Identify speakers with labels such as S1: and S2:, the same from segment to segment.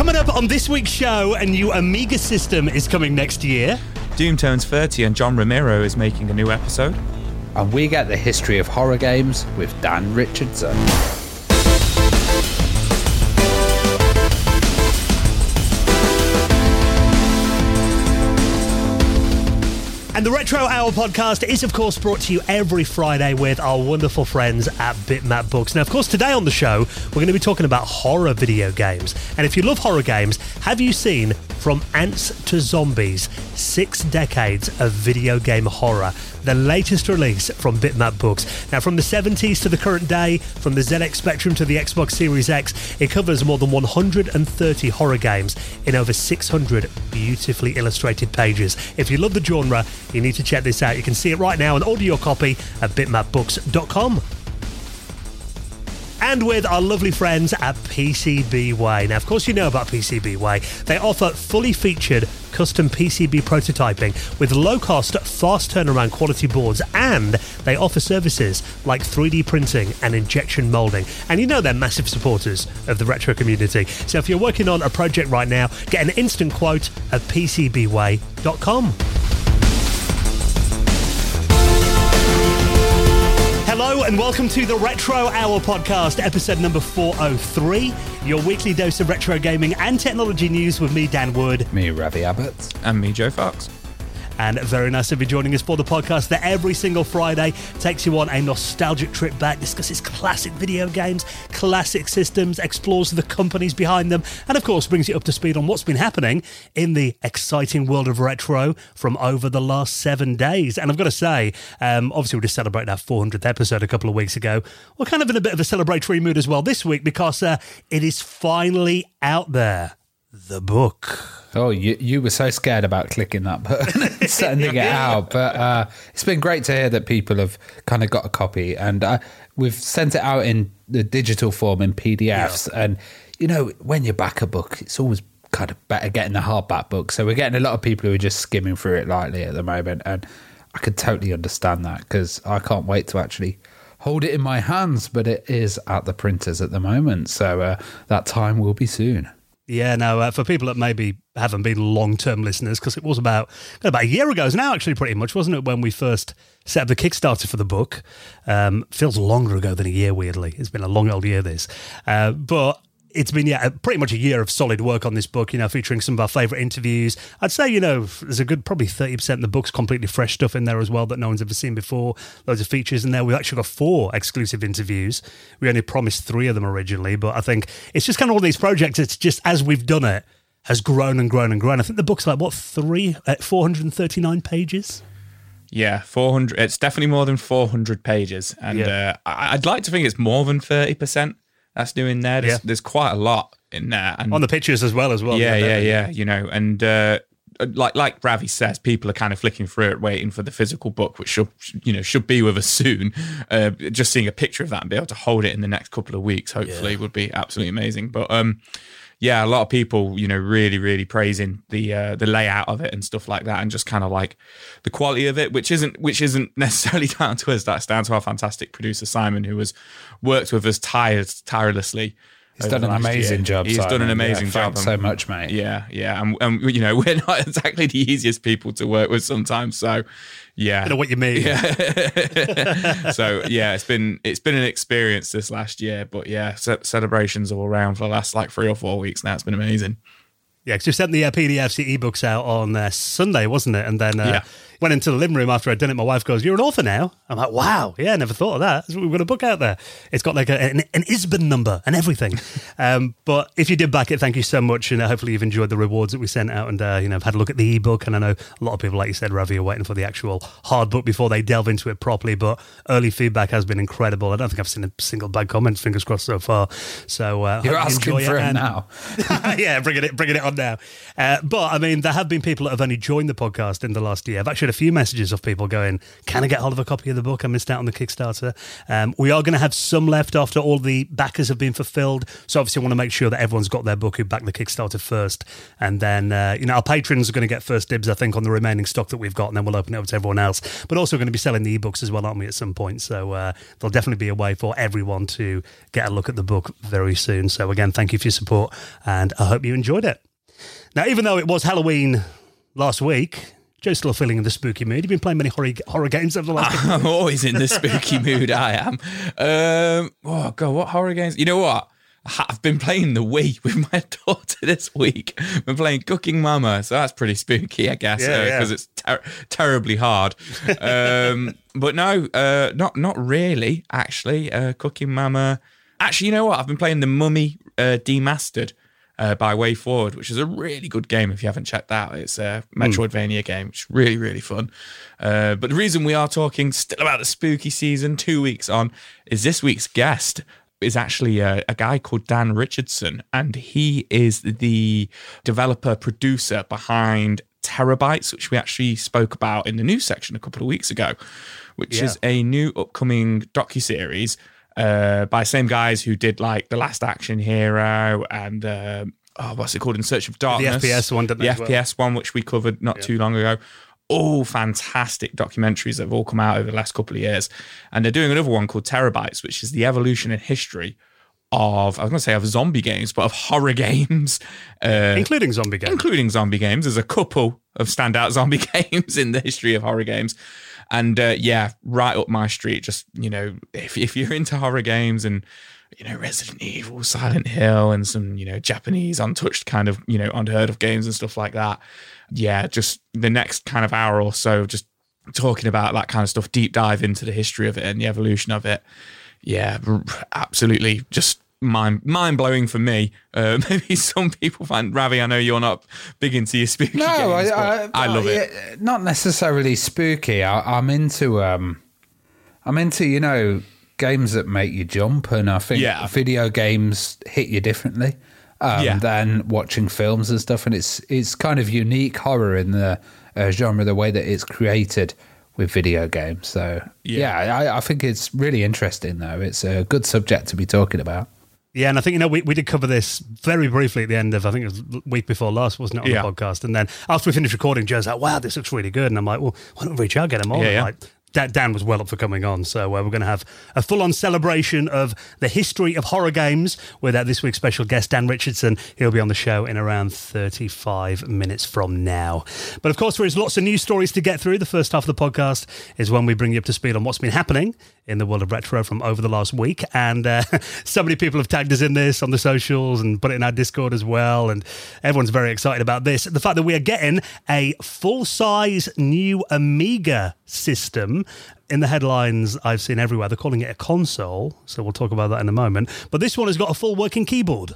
S1: Coming up on this week's show, a new Amiga system is coming next year.
S2: Doom turns 30 and John Romero is making a new episode.
S3: And we get the history of horror games with Dan Richardson.
S1: And the Retro Hour podcast is, of course, brought to you every Friday with our wonderful friends at Bitmap Books. Now, of course, today on the show, we're going to be talking about horror video games. And if you love horror games, have you seen From Ants to Zombies Six Decades of Video Game Horror? The latest release from Bitmap Books. Now, from the 70s to the current day, from the ZX Spectrum to the Xbox Series X, it covers more than 130 horror games in over 600 beautifully illustrated pages. If you love the genre, you need to check this out. You can see it right now and order your copy at bitmapbooks.com and with our lovely friends at PCBWay. Now, of course, you know about PCBWay. They offer fully featured custom PCB prototyping with low cost, fast turnaround quality boards, and they offer services like 3D printing and injection molding. And you know they're massive supporters of the retro community. So if you're working on a project right now, get an instant quote at PCBWay.com. Hello and welcome to the Retro Hour podcast, episode number 403, your weekly dose of retro gaming and technology news with me, Dan Wood.
S3: Me, Ravi Abbott.
S2: And me, Joe Fox.
S1: And very nice to be joining us for the podcast that every single Friday takes you on a nostalgic trip back, discusses classic video games, classic systems, explores the companies behind them, and of course brings you up to speed on what's been happening in the exciting world of retro from over the last seven days. And I've got to say, um, obviously we just celebrated our 400th episode a couple of weeks ago. We're kind of in a bit of a celebratory mood as well this week because uh, it is finally out there. The book.
S3: Oh, you, you were so scared about clicking that button and sending it out. But uh, it's been great to hear that people have kind of got a copy. And uh, we've sent it out in the digital form in PDFs. Yeah. And, you know, when you back a book, it's always kind of better getting the hardback book. So we're getting a lot of people who are just skimming through it lightly at the moment. And I could totally understand that because I can't wait to actually hold it in my hands. But it is at the printers at the moment. So uh, that time will be soon.
S1: Yeah, no, uh, for people that maybe haven't been long term listeners, because it was about about a year ago, it's now actually pretty much, wasn't it, when we first set up the Kickstarter for the book? Um, feels longer ago than a year, weirdly. It's been a long old year, this. Uh, but it's been yeah pretty much a year of solid work on this book you know featuring some of our favorite interviews i'd say you know there's a good probably 30% of the book's completely fresh stuff in there as well that no one's ever seen before loads of features in there we've actually got four exclusive interviews we only promised three of them originally but i think it's just kind of all these projects it's just as we've done it has grown and grown and grown i think the book's like what three uh, 439 pages
S2: yeah, 400. It's definitely more than 400 pages. And yeah. uh, I'd like to think it's more than 30% that's doing in there. There's, yeah. there's quite a lot in there, and
S1: on the pictures as well as well.
S2: Yeah, yeah, yeah. You know, and uh, like like Ravi says, people are kind of flicking through it, waiting for the physical book, which should you know should be with us soon. Uh, just seeing a picture of that and be able to hold it in the next couple of weeks, hopefully, yeah. would be absolutely amazing. But um, yeah, a lot of people, you know, really, really praising the uh, the layout of it and stuff like that, and just kind of like the quality of it, which isn't which isn't necessarily down to us. That's down to our fantastic producer Simon, who has worked with us tired tirelessly
S3: He's done an amazing
S2: year.
S3: job.
S2: He's
S3: Simon.
S2: done an amazing
S3: yeah,
S2: job.
S3: so much, mate.
S2: Yeah, yeah, and, and you know we're not exactly the easiest people to work with sometimes. So, yeah,
S1: I know what you mean.
S2: Yeah. so yeah, it's been it's been an experience this last year, but yeah, celebrations all around for the last like three or four weeks now. It's been amazing.
S1: Yeah, because you sent the uh, PDFs, the ebooks out on uh, Sunday, wasn't it? And then uh, yeah went into the living room after I'd done it. My wife goes, "You're an author now." I'm like, "Wow, yeah, never thought of that." We've got a book out there. It's got like a, an, an ISBN number and everything. um, but if you did back it, thank you so much, and uh, hopefully you've enjoyed the rewards that we sent out, and uh, you know, have had a look at the ebook. And I know a lot of people, like you said, Ravi, are waiting for the actual hard book before they delve into it properly. But early feedback has been incredible. I don't think I've seen a single bad comment. Fingers crossed so far. So
S3: uh, you're asking you for it, now.
S1: yeah, bringing it, bringing it on now. Uh, but I mean, there have been people that have only joined the podcast in the last year. I've actually a few messages of people going, "Can I get hold of a copy of the book? I missed out on the Kickstarter." Um, we are going to have some left after all the backers have been fulfilled. So obviously, I want to make sure that everyone's got their book who backed the Kickstarter first, and then uh, you know our patrons are going to get first dibs, I think, on the remaining stock that we've got, and then we'll open it up to everyone else. But also going to be selling the ebooks as well, aren't we? At some point, so uh, there'll definitely be a way for everyone to get a look at the book very soon. So again, thank you for your support, and I hope you enjoyed it. Now, even though it was Halloween last week, Joe's still feeling in the spooky mood. You've been playing many horror, horror games over the last.
S2: I'm always in the spooky mood. I am. Um, oh god, what horror games? You know what? I've been playing the Wii with my daughter this week. I've been playing Cooking Mama, so that's pretty spooky, I guess,
S1: Yeah, yeah.
S2: because it's ter- terribly hard. Um, but no, uh, not not really. Actually, uh, Cooking Mama. Actually, you know what? I've been playing the Mummy uh, Demastered. Uh, by Way Forward, which is a really good game if you haven't checked that out. It's a Metroidvania game. It's really, really fun. Uh, but the reason we are talking still about the spooky season, two weeks on, is this week's guest is actually a, a guy called Dan Richardson, and he is the developer producer behind TerrorBytes, which we actually spoke about in the news section a couple of weeks ago, which
S1: Yeah.
S2: is a new upcoming docuseries uh, by same guys who did like The Last Action Hero and um oh, what's it called? In Search of Darkness.
S1: The FPS one, didn't
S2: the
S1: as well?
S2: FPS one, which we covered not too long ago. All fantastic documentaries that have all come out over the last couple of years. And they're doing another one called TerrorBytes, which is the evolution and history of, I was going to say of zombie games, but of horror games, uh,
S1: including zombie games.
S2: including zombie games. There's a couple of standout zombie games in the history of horror games. And uh, yeah, right up my street. Just, you know, if, if you're into horror games and, you know, Resident Evil, Silent Hill, and some, you know, Japanese untouched kind of, you know, unheard of games and stuff like that. Yeah, just the next kind of hour or so, just talking about that kind of stuff, deep dive into the history of it and the evolution of it. Yeah, absolutely just mind mind blowing for me. Uh, maybe some people find Ravi. I know you're not big into your spooky
S3: No,
S2: games,
S3: I,
S2: but I, love it.
S3: Not necessarily spooky. I, I'm into um, I'm into you know games that make you jump, and I think
S2: Yeah.
S3: video games hit you differently um,
S2: Yeah.
S3: than watching films and stuff. And it's it's kind of unique horror in the uh, genre, the way that it's created with video games. So
S2: Yeah.
S3: yeah, I, I think it's really interesting. Though it's a good subject to be talking about.
S1: Yeah, and I think you know we, we did cover this very briefly at the end of I think it was week before last, wasn't it, on
S2: Yeah.
S1: the podcast? And then after we finished recording, Joe's like, "Wow, this looks really good," and I'm like, "Well, why don't we reach out, get him on?"
S2: Yeah, yeah.
S1: Like, Dan, was well up for coming on, so uh, we're going to have a full-on celebration of the history of horror games with uh, this week's special guest, Dan Richardson. He'll be on the show in around 35 minutes from now. But of course, there is lots of news stories to get through. The first half of the podcast is when we bring you up to speed on what's been happening in the world of retro from over the last week. And uh, so many people have tagged us in this on the socials and put it in our Discord as well. And everyone's very excited about this. The fact that we are getting a full size new Amiga system. In the headlines I've seen everywhere, they're calling it a console. So we'll talk about that in a moment. But this one has got a full working keyboard.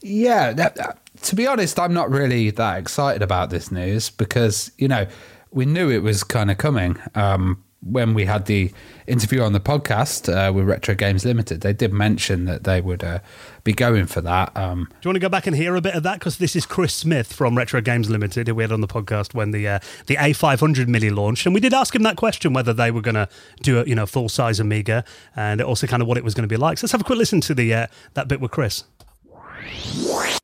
S3: Yeah, that, that- to be honest, I'm not really that excited about this news because you know we knew it was kind of coming. Um, when we had the interview on the podcast uh, with Retro Games Limited, they did mention that they would uh, be going for that. Um,
S1: Do you want to go back and hear a bit of that? Because this is Chris Smith from Retro Games Limited, who we had on the podcast when the uh, the A500 Mini launched, and we did ask him that question whether they were going to do a you know full size Amiga, and also kind of what it was going to be like. So let's have a quick listen to the uh, that bit with Chris.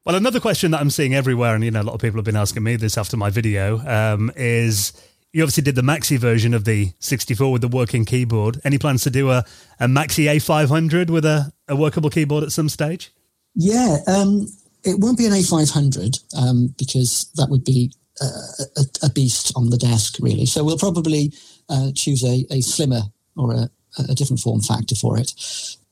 S1: Well, another question that I'm seeing everywhere, and you know, a lot of people have been asking me this after my video, um, is you obviously did the Maxi version of the 64 with the working keyboard. Any plans to do a, a Maxi A500 with a, a workable keyboard at some stage?
S4: Yeah, um, it won't be an A500 um, because that would be uh, a, a beast on the desk, really. So we'll probably uh, choose a, a slimmer or a, a different form factor for it.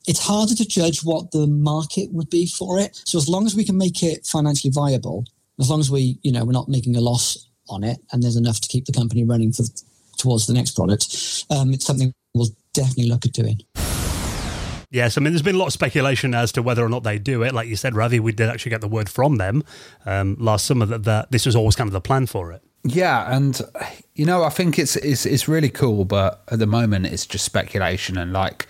S4: It's harder to judge what the market would be for it. So as long as we can make it financially viable, as long as we, you know, we're not making a loss on it, and there's enough to keep the company running for towards the next product, um, it's something we'll definitely look at doing.
S1: Yes, I mean, there's been a lot of speculation as to whether or not they do it. Like you said, Ravi, we did actually get the word from them um, last summer that, that this was always kind of the plan for it.
S3: Yeah, and you know, I think it's it's it's really cool, but at the moment it's just speculation and like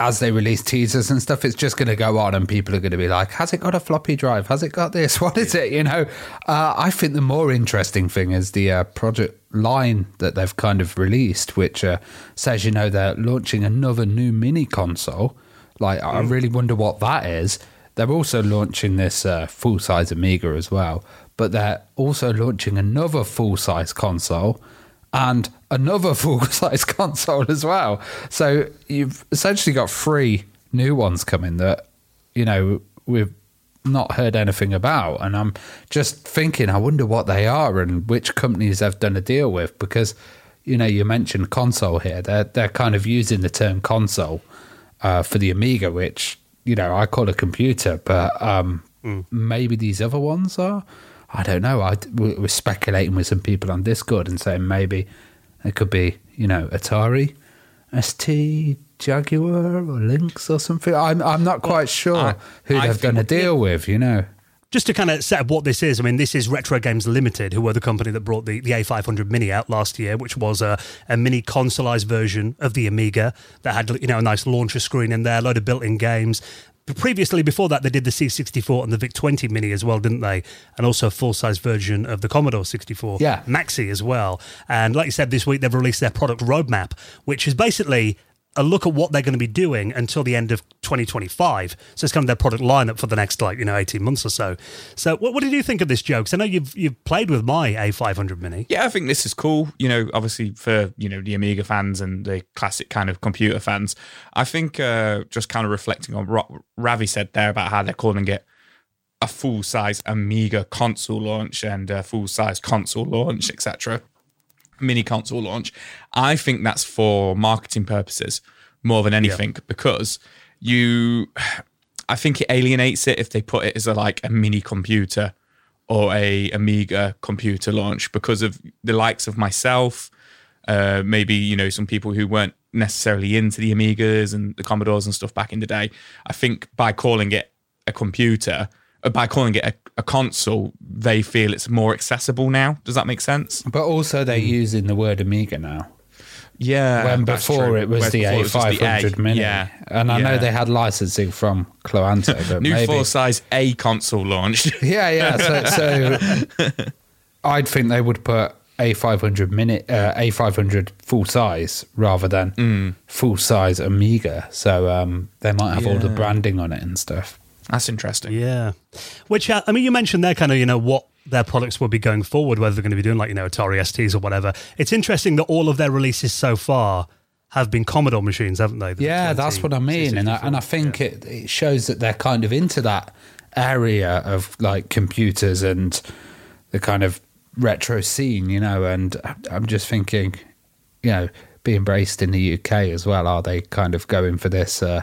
S3: as they release teasers and stuff, it's just going to go on, and people are going to be like, "Has it got a floppy drive? Has it got this? What is it?" You know, uh, I think the more interesting thing is the uh, project line that they've kind of released, which uh, says, you know, they're launching another new mini console. Like, I really wonder what that is. They're also launching this uh, full size Amiga as well, but they're also launching another full size console and another full size console as well. So you've essentially got three new ones coming that, you know, we've not heard anything about. And I'm just thinking, I wonder what they are and which companies they've done a deal with because, you know, you mentioned console here. They're, they're kind of using the term console uh, for the Amiga, which, you know, I call a computer, but um, mm. maybe these other ones are. I don't know. I we're speculating with some people on Discord and saying maybe it could be, you know, Atari, ST, Jaguar, or Lynx or something. I'm I'm not quite sure I, who I they've done a deal with. You know.
S1: Just to kind of set up what this is, I mean, this is Retro Games Limited, who were the company that brought the, the A500 Mini out last year, which was a, a mini consoleized version of the Amiga that had you know a nice launcher screen in there, a load of built-in games, previously before that they did the C64 and the VIC 20 Mini as well, didn't they? And also a full size version of the Commodore 64
S3: yeah.
S1: Maxi as well. And like you said, this week they've released their product roadmap, which is basically a look at what they're going to be doing until the end of 2025. So it's kind of their product lineup for the next like you know 18 months or so. So what, what did you think of this joke? I know you've you've played with my A500 Mini.
S2: Yeah, I think this is cool. You know, obviously for you know the Amiga fans and the classic kind of computer fans, I think uh, just kind of reflecting on what Ravi said there about how they're calling it a full size Amiga console launch and a full size console launch, etc mini console launch. I think that's for marketing purposes more than anything yeah. because you I think it alienates it if they put it as a like a mini computer or a Amiga computer launch because of the likes of myself, uh, maybe you know some people who weren't necessarily into the Amigas and the Commodores and stuff back in the day. I think by calling it a computer, uh, by calling it a, a, console, they feel it's more accessible now. Does that make sense?
S3: But also, they're mm. using the word Amiga now.
S2: Yeah.
S3: When before it was the A500 Mini. Yeah. And I yeah. know they had licensing from Cloanto. But
S2: New
S3: maybe...
S2: full size A console launched.
S3: yeah, yeah. So, so I'd think they would put A500 minute, uh, A500 full size rather than mm. full size Amiga. So um, they might have yeah. all the branding on it and stuff.
S2: That's interesting.
S1: Yeah. Which, uh, I mean, you mentioned there kind of, you know, what their products will be going forward, whether they're going to be doing like, you know, Atari STs or whatever. It's interesting that all of their releases so far have been Commodore machines, haven't they?
S3: The yeah, 20, that's what I mean. And I, and I think yeah. it, it shows that they're kind of into that area of like computers and the kind of retro scene, you know. And I'm just thinking, you know, being based in the UK as well, are they kind of going for this? Uh,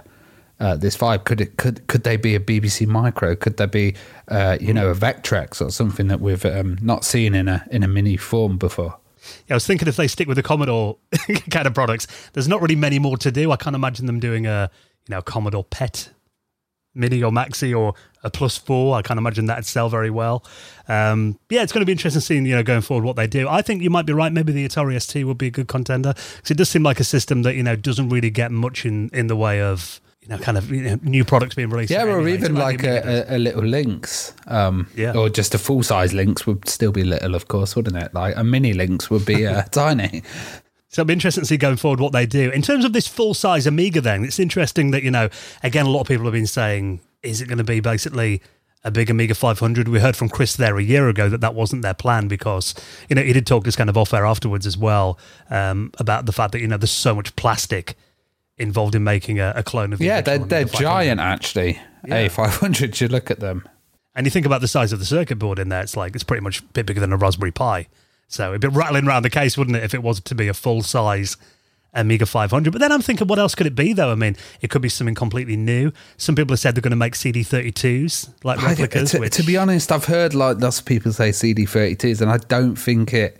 S3: uh, this vibe? Could it could could they be a BBC Micro? Could there be uh, you know a Vectrex or something that we've um, not seen in a in a mini form before?
S1: Yeah, I was thinking if they stick with the Commodore kind of products, there's not really many more to do. I can't imagine them doing a you know Commodore PET Mini or Maxi or a Plus Four. I can't imagine that'd sell very well. Um, yeah, it's going to be interesting seeing you know going forward what they do. I think you might be right. Maybe the Atari ST would be a good contender because it does seem like a system that you know doesn't really get much in in the way of you know, kind of you know, new products being released.
S3: Yeah, or even like a, a, a, little Lynx, Um, yeah. Or just a full size Lynx would still be little, of course, wouldn't it? Like a mini Lynx would be uh, tiny.
S1: So it'll be interesting to see going forward what they do. In terms of this full size Amiga, then, it's interesting that, you know, again, a lot of people have been saying, is it going to be basically a big Amiga 500? We heard from Chris there a year ago that that wasn't their plan because, you know, he did talk this kind of off air afterwards as well um, about the fact that, you know, there's so much plastic involved in making a, a clone of the
S3: yeah they're, they're the giant actually. Yeah. a500 you look at them.
S1: And you think about the size of the circuit board in there it's like it's pretty much a bit bigger than a raspberry pi. So it'd be rattling around the case wouldn't it if it was to be a full size Amiga 500 but then I'm thinking what else could it be though? I mean it could be something completely new. Some people have said they're going to make CD32s like replicas
S3: to, which... to be honest I've heard like lots of people say CD32s and I don't think it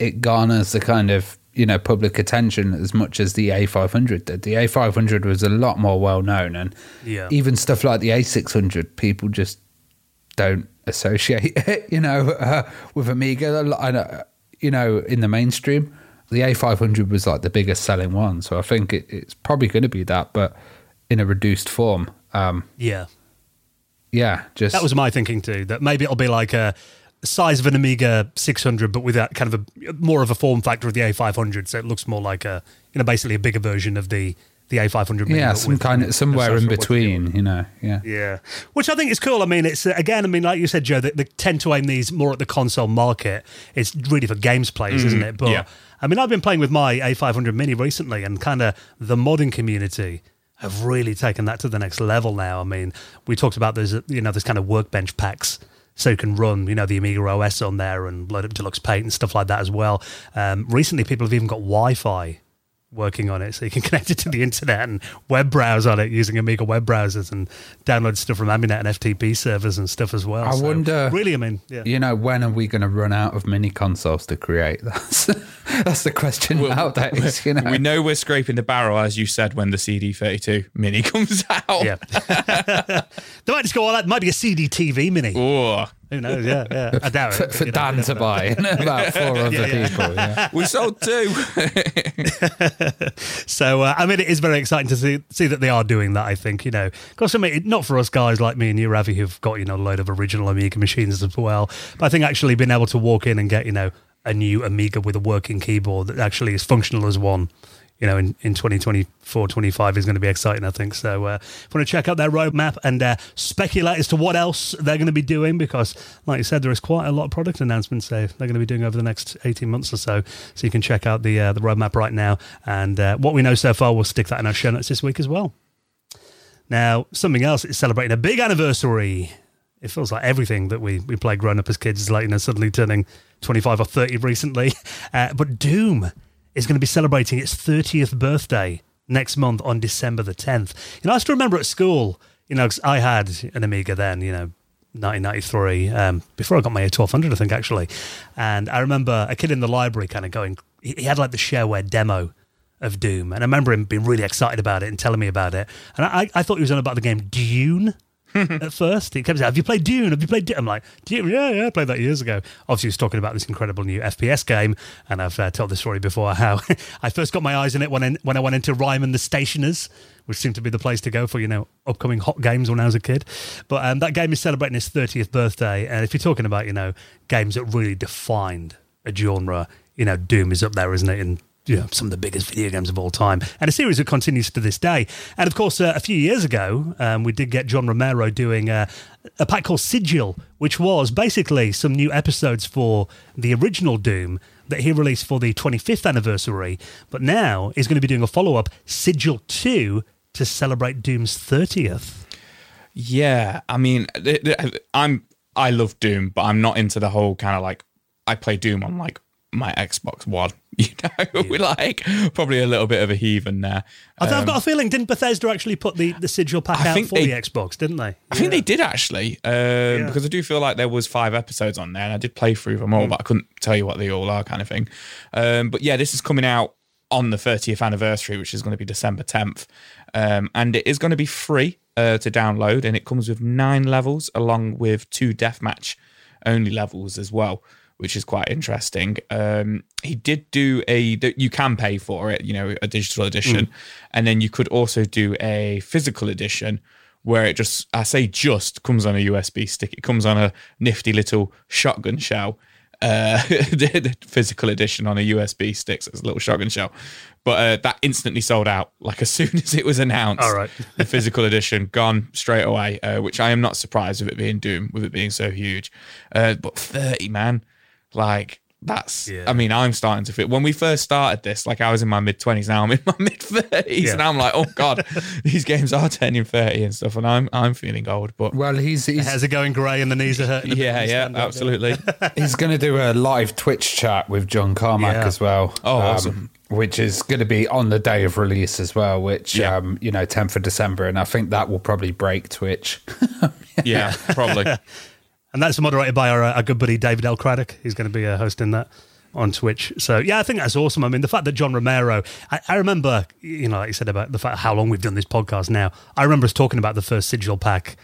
S3: it garners the kind of you know public attention as much as the A500 did. The A500 was a lot more well known, and yeah. even stuff like the A600, people just don't associate it, you know, uh, with Amiga. I you know, in the mainstream, the A500 was like the biggest selling one, so I think it, it's probably going to be that, but in a reduced form. Um,
S1: yeah,
S3: yeah, just
S1: that was my thinking too. That maybe it'll be like a size of an Amiga 600, but with that kind of a more of a form factor of the A500. So it looks more like a, you know, basically a bigger version of the the A500. Mini,
S3: Yeah, some
S1: with
S3: kind of somewhere in between, you know. Yeah.
S1: yeah, which I think is cool. I mean, it's again, I mean, like you said, Joe, they, they tend to aim these more at the console market. It's really for games players, isn't mm, it? But
S2: yeah.
S1: I mean, I've been playing with my A500 Mini recently, and kind of the modding community have really taken that to the next level now. I mean, we talked about those, you know, this kind of workbench packs. So you can run, you know, the Amiga OS on there and load up Deluxe Paint and stuff like that as well. Um, recently, people have even got Wi-Fi working on it, so you can connect it to the internet and web browse on it using Amiga web browsers and download stuff from Aminet and FTP servers and stuff as well.
S3: I
S1: So,
S3: wonder-
S1: really, I mean, yeah.
S3: You know, when are we going to run out of mini consoles to create? That's that's the question nowadays. You know,
S2: We know we're scraping the barrel, as you said, when the CD32 Mini comes out.
S1: Yeah, they might just go all that. Might be a CD TV mini.
S2: Oh,
S1: Who knows? Yeah, yeah. I doubt
S3: for,
S1: it.
S3: for
S1: know,
S3: Dan
S1: you
S3: to buy about four other
S1: yeah.
S3: people. Yeah.
S2: we sold two.
S1: So uh, I mean, it is very exciting to see see that they are doing that. I think you know, because I mean, not for us guys like me and you, Ravi, who've got you know a load of original Amiga machines as well. But I think actually being able to walk in and get you know a new Amiga with a working keyboard that actually is functional as one. You know, in, in 2024, 25 is going to be exciting, I think. So, uh, if you want to check out their roadmap and uh, speculate as to what else they're going to be doing, because, like you said, there is quite a lot of product announcements they, they're going to be doing over the next 18 months or so. So, you can check out the uh, the roadmap right now. And uh, what we know so far, we'll stick that in our show notes this week as well. Now, something else is celebrating a big anniversary. It feels like everything that we, we played growing up as kids is like, you know, suddenly turning 25 or 30 recently. Uh, but Doom is going to be celebrating its 30th birthday next month on December the 10th. You know, I still remember at school, you know, I had an Amiga then, you know, 1993, um, before I got my A1200, I think, actually. And I remember a kid in the library kind of going, he he had like the shareware demo of Doom. And I remember him being really excited about it and telling me about it. And I, I thought he was on about the game Dune at first. He kept out, Have you played Dune? Have you played Dune? I'm like, Dune? Yeah, yeah, I played that years ago. Obviously, he was talking about this incredible new FPS game. And I've uh, told the story before how I first got my eyes on it when I, when I went into Ryman the Stationers, which seemed to be the place to go for, you know, upcoming hot games when I was a kid. But um, that game is celebrating its 30th birthday. And if you're talking about, you know, games that really defined a genre, you know, Doom is up there, isn't it? In you know, some of the biggest video games of all time, and a series that continues to this day. And of course, uh, a few years ago, um, we did get John Romero doing uh, a pack called Sigil, which was basically some new episodes for the original Doom that he released for the 25th anniversary. But now he's going to be doing a follow up, Sigil 2, to celebrate Doom's 30th.
S2: Yeah, I mean, I'm I love Doom, but I'm not into the whole kind of like I play Doom on like my Xbox One. You know, we're like probably a little bit of a heathen there.
S1: Th- I've got a feeling, didn't Bethesda actually put the, the Sigil pack
S2: Um, I
S1: out for
S2: they-
S1: the Xbox, didn't they?
S2: I think they did actually, um, because I do feel like there was five episodes on there, and I did play through them all, but I couldn't tell you what they all are, kind of thing. Um, but yeah, this is coming out on the 30th anniversary, which is going to be December 10th, um, and it is going to be free uh, to download, and it comes with nine levels along with two deathmatch only levels as well. Which is quite interesting. Um, he did do a that you can pay for it, you know, a digital edition, and then you could also do a physical edition, where it just I say just comes on a USB stick. It comes on a nifty little shotgun shell. Uh, the, the physical edition on a USB stick, so it's a little shotgun shell. But uh, that instantly sold out. Like as soon as it was announced,
S1: All right.
S2: the physical edition gone straight away. Uh, which I am not surprised with it being Doom, with it being so huge. Uh, but thirty man, like that's
S1: Yeah.
S2: I mean, I'm starting to feel when we first started this, like I was in my mid twenties, now I'm in my mid thirties,
S1: Yeah.
S2: and I'm like, oh god, these games are turning thirty and stuff, and I'm I'm feeling old, but
S3: Well, he's he's,
S1: Hairs are going grey and the knees are hurting.
S2: yeah, yeah, absolutely.
S3: he's going to do a live Twitch chat with John Carmack
S1: Yeah.
S3: as well.
S2: Oh,
S3: um,
S2: awesome.
S3: Which is going to be on the day of release as well, which,
S2: Yeah.
S3: um, you know, 10th of December. And I think that will probably break Twitch.
S2: yeah, probably.
S1: And that's moderated by our, uh, our good buddy David L. Craddock. He's going to be uh, hosting that on Twitch. So, yeah, I think that's awesome. I mean, the fact that John Romero, I, I remember, you know, like you said about the fact how long we've done this podcast now. I remember us talking about the first Sigil pack.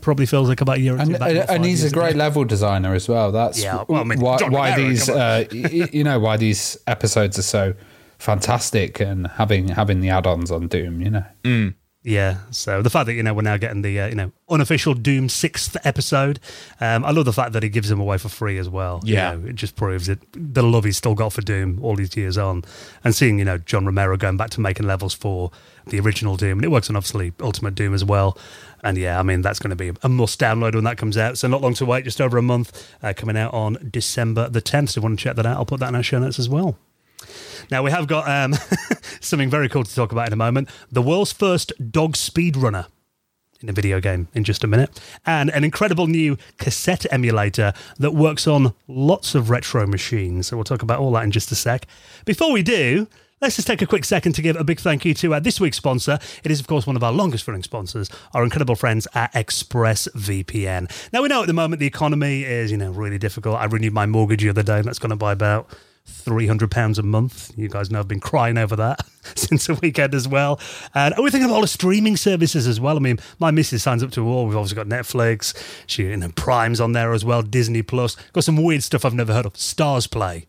S1: Probably feels like about a year
S3: And, and, and he's a great
S1: ago.
S3: level designer as well. That's
S1: Yeah, well, I mean,
S3: why, why
S1: Romero,
S3: these, uh, you know, why these episodes are so fantastic and having having the add-ons on Doom. You know,
S1: Yeah, so the fact that you know we're now getting the uh, you know unofficial Doom sixth episode, um, I love the fact that he gives them away for free as well. You
S2: Yeah.
S1: know, it just proves it the love he's still got for Doom all these years on, and seeing you know John Romero going back to making levels for the original Doom, and it works on obviously Ultimate Doom as well. And yeah, I mean that's going to be a must download when that comes out. So not long to wait, just over a month, uh, coming out on December the tenth. So if you want to check that out, I'll put that in our show notes as well. Now we have got um, something very cool to talk about in a moment: the world's first dog speedrunner in a video game in just a minute, and an incredible new cassette emulator that works on lots of retro machines. So we'll talk about all that in just a sec. Before we do. Let's just take a quick second to give a big thank you to uh, this week's sponsor. It is, of course, one of our longest running sponsors, our incredible friends at ExpressVPN. Now, we know at the moment the economy is, you know, really difficult. I renewed my mortgage the other day, and that's going to buy about £300 a month. You guys know I've been crying over that since the weekend as well. And we're thinking of all the streaming services as well. I mean, my missus signs up to all. We've obviously got Netflix, she, you know, Prime's on there as well, Disney Plus. Got some weird stuff I've never heard of. StarzPlay.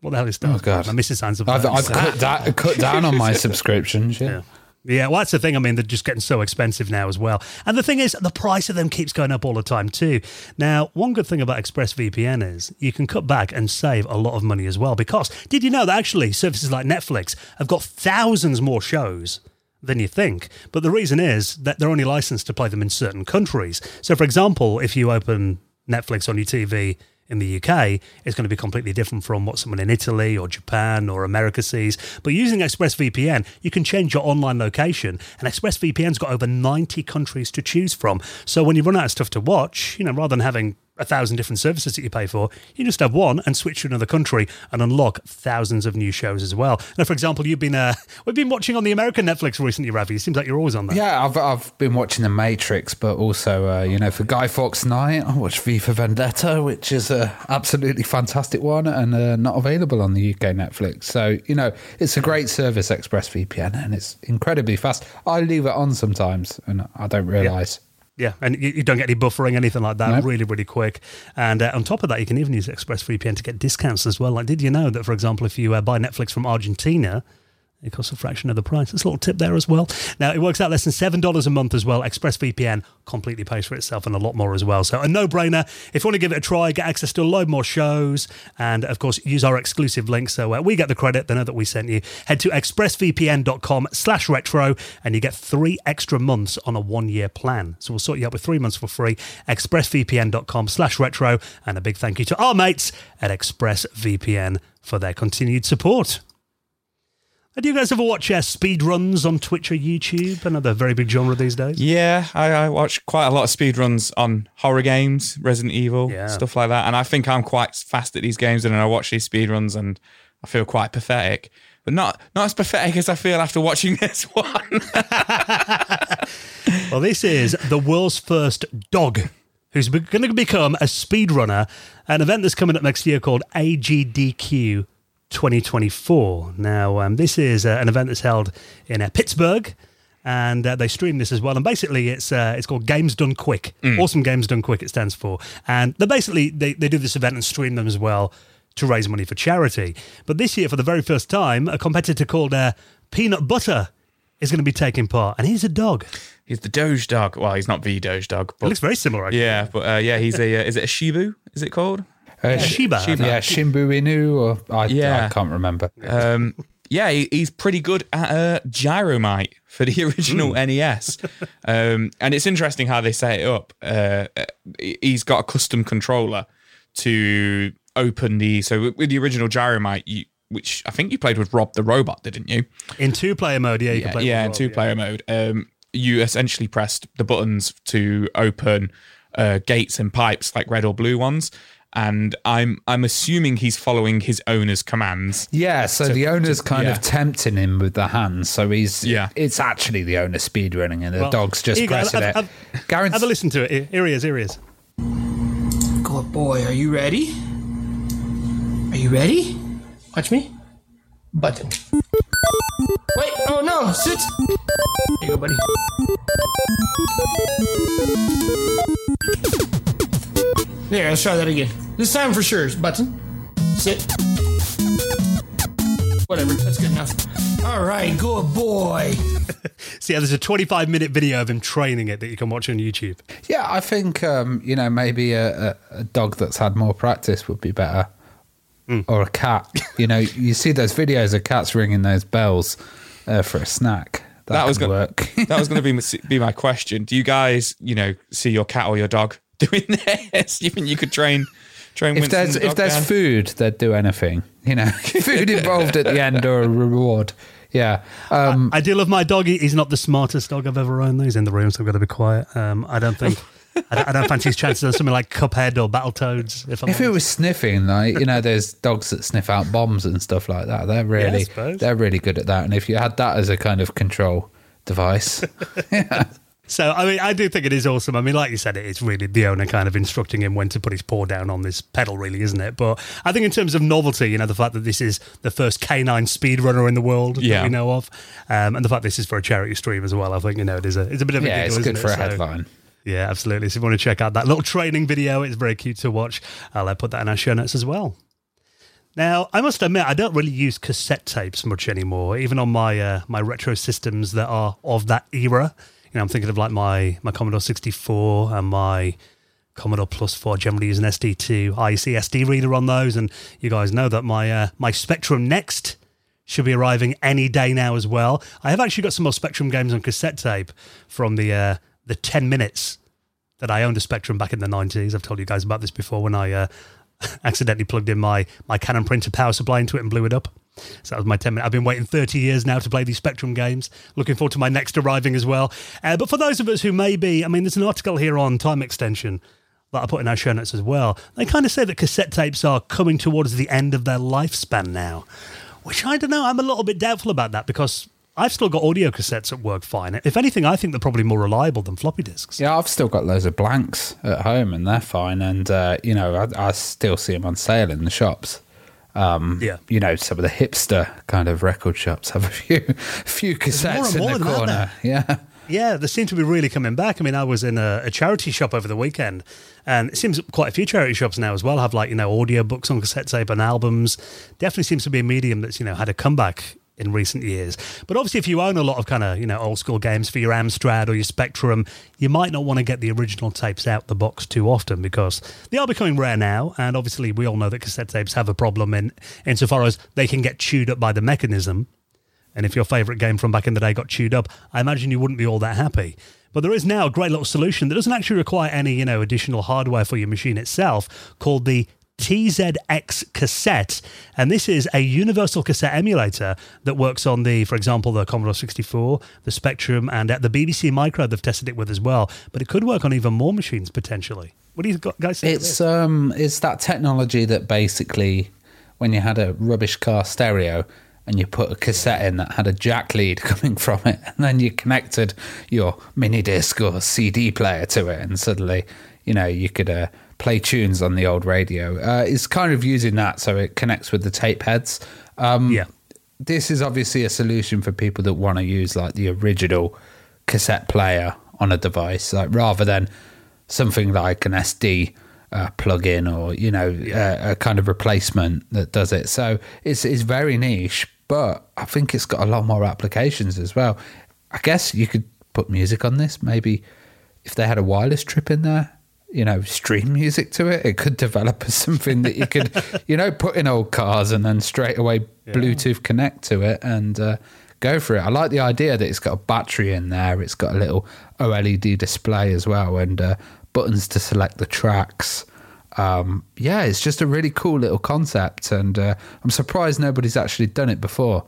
S1: What the hell is Stars
S3: Oh, God.
S1: Play? My missus signs up
S3: I've,
S1: that.
S3: I've cut, da- cut down on my subscriptions. Yeah.
S1: yeah. Yeah, well, that's the thing. I mean, they're just getting so expensive now as well. And the thing is, the price of them keeps going up all the time, too. Now, one good thing about ExpressVPN is you can cut back and save a lot of money as well. Because did you know that actually services like Netflix have got thousands more shows? Than you think. But the reason is that they're only licensed to play them in certain countries. So, for example, if you open Netflix on your TV in the UK, it's going to be completely different from what someone in Italy or Japan or America sees. But using ExpressVPN, you can change your online location, and ExpressVPN's got over 90 countries to choose from. So when you run out of stuff to watch, you know, rather than having a thousand different services that you pay for, you just have one and switch to another country and unlock thousands of new shows as well. Now, for example, you've been uh, we've been watching on the American Netflix recently, Ravi. It seems like you're always on that.
S3: Yeah, I've I've been watching The Matrix, but also uh, you know for Guy Fawkes Night, I watched V for Vendetta, which is a absolutely fantastic one and uh, not available on the UK Netflix. So you know it's a great service, ExpressVPN, and it's incredibly fast. I leave it on sometimes, and I don't realise.
S1: Yeah, and you, you don't get any buffering, anything like that.
S3: Nope.
S1: Really, really quick. And uh, on top of that, you can even use ExpressVPN to get discounts as well. Like, did you know that, for example, if you uh, buy Netflix from Argentina, it costs a fraction of the price. There's a little tip there as well. Now, it works out less than $7 a month as well. ExpressVPN completely pays for itself and a lot more as well. So, a no brainer. If you want to give it a try, get access to a load more shows, and of course, use our exclusive link so uh, we get the credit. They know that we sent you. Head to expressvpn.com slash retro, and you get three extra months on a one year plan. So, we'll sort you out with three months for free. Expressvpn.com slash retro, and a big thank you to our mates at ExpressVPN for their continued support. Do you guys ever watch uh, speed runs on Twitch or YouTube? Another very big genre these days.
S2: Yeah, I, I watch quite a lot of speedruns on horror games, Resident Evil,
S1: Yeah.
S2: stuff like that. And I think I'm quite fast at these games, and I watch these speedruns and I feel quite pathetic. But not not as pathetic as I feel after watching this one.
S1: Well, this is the world's first dog who's going to become a speedrunner, an event that's coming up next year called AGDQ 2024. Now, um, this is uh, an event that's held in uh, Pittsburgh. And uh, they stream this as well, and basically it's uh, it's called Games Done Quick. Awesome Games Done Quick. It stands for, and they basically they, they do this event and stream them as well to raise money for charity. But this year, for the very first time, a competitor called uh, Peanut Butter is going to be taking part, and he's a dog.
S2: he's the Doge dog. Well, he's not the Doge dog,
S1: It looks very similar, actually.
S2: yeah, but uh, yeah, he's a. Uh, is it a Shibu? Is it called?
S3: Uh,
S1: Shiba.
S2: Shiba.
S3: Yeah, Shimbu Inu, or I,
S2: Yeah.
S3: I can't remember.
S2: Um, yeah, he, he's pretty good at uh, Gyromite for the original NES. Um, and it's interesting how they set it up. Uh, uh, he's got a custom controller to open the. So with the original Gyromite, you, which I think you played with Rob the robot, didn't you?
S1: In two player mode, yeah, you can
S2: Yeah,
S1: play
S2: yeah
S1: with
S2: in
S1: Rob,
S2: two player mode. Um, you essentially pressed the buttons to open uh, gates and pipes like red or blue ones. And I'm I'm assuming he's following his owner's commands.
S3: Yeah, so, the owner's kind
S2: yeah.
S3: of tempting him with the hands. So he's
S2: Yeah.
S3: It's actually the owner speedrunning, and the
S1: Well,
S3: dog's just
S1: here you go.
S3: pressing
S1: Have-
S3: it.
S1: have-
S3: Garen's-
S1: Have a listen to it. Here- Here he is. Here he is.
S5: Good boy, are you ready? Are you ready? Watch me. Button. Wait, oh no, sit. Here you go, buddy. There, let's try that again. This time for sure. Button. Sit. Whatever, that's good enough. All right, good boy.
S1: So yeah, there's a 25 minute video of him training it that you can watch on YouTube.
S3: Yeah, I think um, you know maybe a, a, a dog that's had more practice would be better, or a cat. You know, you see those videos of cats ringing those bells uh, for a snack. That,
S2: That was
S3: could
S2: gonna-
S3: work.
S2: that was going to be be my question. Do you guys, you know, see your cat or your dog doing this? Do you think you could train train
S3: if there's if there's
S2: down?
S3: food, they'd do anything. You know, food involved at the end or a reward. Yeah. Um,
S1: I do love my dog. He's not the smartest dog I've ever owned. He's in the room, so I've got to be quiet. Um, I don't think. I don't, I don't fancy his chances of something like Cuphead or Battletoads. If, I'm
S3: If it was sniffing, like you know, there's dogs that sniff out bombs and stuff like that. They're really,
S1: suppose.
S3: they're really good at that. And if you had that as a kind of control device,
S1: So, I mean, I do think it is awesome. I mean, like you said, it is really the owner kind of instructing him when to put his paw down on this pedal, really, isn't it? But I think in terms of novelty, you know, the fact that this is the first canine speedrunner in the world that
S2: Yeah.
S1: we know of, um, and the fact this is for a charity stream as well, I think, you know, it is a, it's a bit of a
S3: yeah,
S1: giggle,
S3: it's good for a
S1: So-
S3: headline.
S1: Yeah, absolutely. So if you want to check out that little training video, it's very cute to watch. I'll uh, put that in our show notes as well. Now, I must admit, I don't really use cassette tapes much anymore, even on my uh, my retro systems that are of that era. Know, I'm thinking of like my my Commodore 64 and my Commodore Plus 4. Generally use an SD2 IEC SD reader on those, and you guys know that my uh, my Spectrum Next should be arriving any day now as well. I have actually got some more Spectrum games on cassette tape from the uh, the 10 minutes that I owned a Spectrum back in the 90s. I've told you guys about this before when I uh, accidentally plugged in my, my Canon printer power supply into it and blew it up. So that was my 10 minute. I've been waiting 30 years now to play these Spectrum games. Looking forward to my next arriving as well. Uh, but for those of us who may be, I mean, there's an article here on time extension that I put in our show notes as well. They kind of say that cassette tapes are coming towards the end of their lifespan now, which I don't know. I'm a little bit doubtful about that because I've still got audio cassettes that work fine. If anything, I think they're probably more reliable than floppy disks.
S3: Yeah, I've still got loads of blanks at home, and they're fine. And uh, you know, I, I still see them on sale in the shops. Um,
S1: Yeah.
S3: you know, some of the hipster kind of record shops have a few, few
S1: more
S3: cassettes
S1: and more
S3: in the corner. Yeah,
S1: Yeah, they seem to be really coming back. I mean, I was in a, a charity shop over the weekend, and it seems quite a few charity shops now as well have like you know audio books on cassette tape and albums. Definitely seems to be a medium that's you know had a comeback in recent years. But obviously, if you own a lot of kind of you know old school games for your Amstrad or your Spectrum, you might not want to get the original tapes out the box too often because they are becoming rare now. And obviously, we all know that cassette tapes have a problem in insofar as they can get chewed up by the mechanism. And if your favourite game from back in the day got chewed up, I imagine you wouldn't be all that happy. But there is now a great little solution that doesn't actually require any, you know, additional hardware for your machine itself, called the TZX cassette. And this is a universal cassette emulator that works on the, for example, the Commodore 64, the Spectrum, and at the BBC Micro, they've tested it with as well. But it could work on even more machines potentially. What do you got- guys think?
S3: it's um, it's that technology that basically, when you had a rubbish car stereo and you put a cassette in that had a jack lead coming from it, and then you connected your mini disc or CD player to it, and suddenly, you know, you could uh, play tunes on the old radio. Uh, it's kind of using that so it connects with the tape heads. Um,
S1: yeah.
S3: this is obviously a solution for people that want to use like the original cassette player on a device, like rather than something like an SD uh, plug-in or you know a, a kind of replacement that does it. So it's it's very niche, but I think it's got a lot more applications as well. I guess you could put music on this. Maybe if they had a wireless trip in there, you know, stream music to it, it could develop as something that you could, you know, put in old cars and then straight away Bluetooth connect to it and uh, go for it. I like the idea that it's got a battery in there. It's got a little OLED display as well and uh, buttons to select the tracks. Um, yeah, it's just a really cool little concept, and uh, I'm surprised nobody's actually done it before.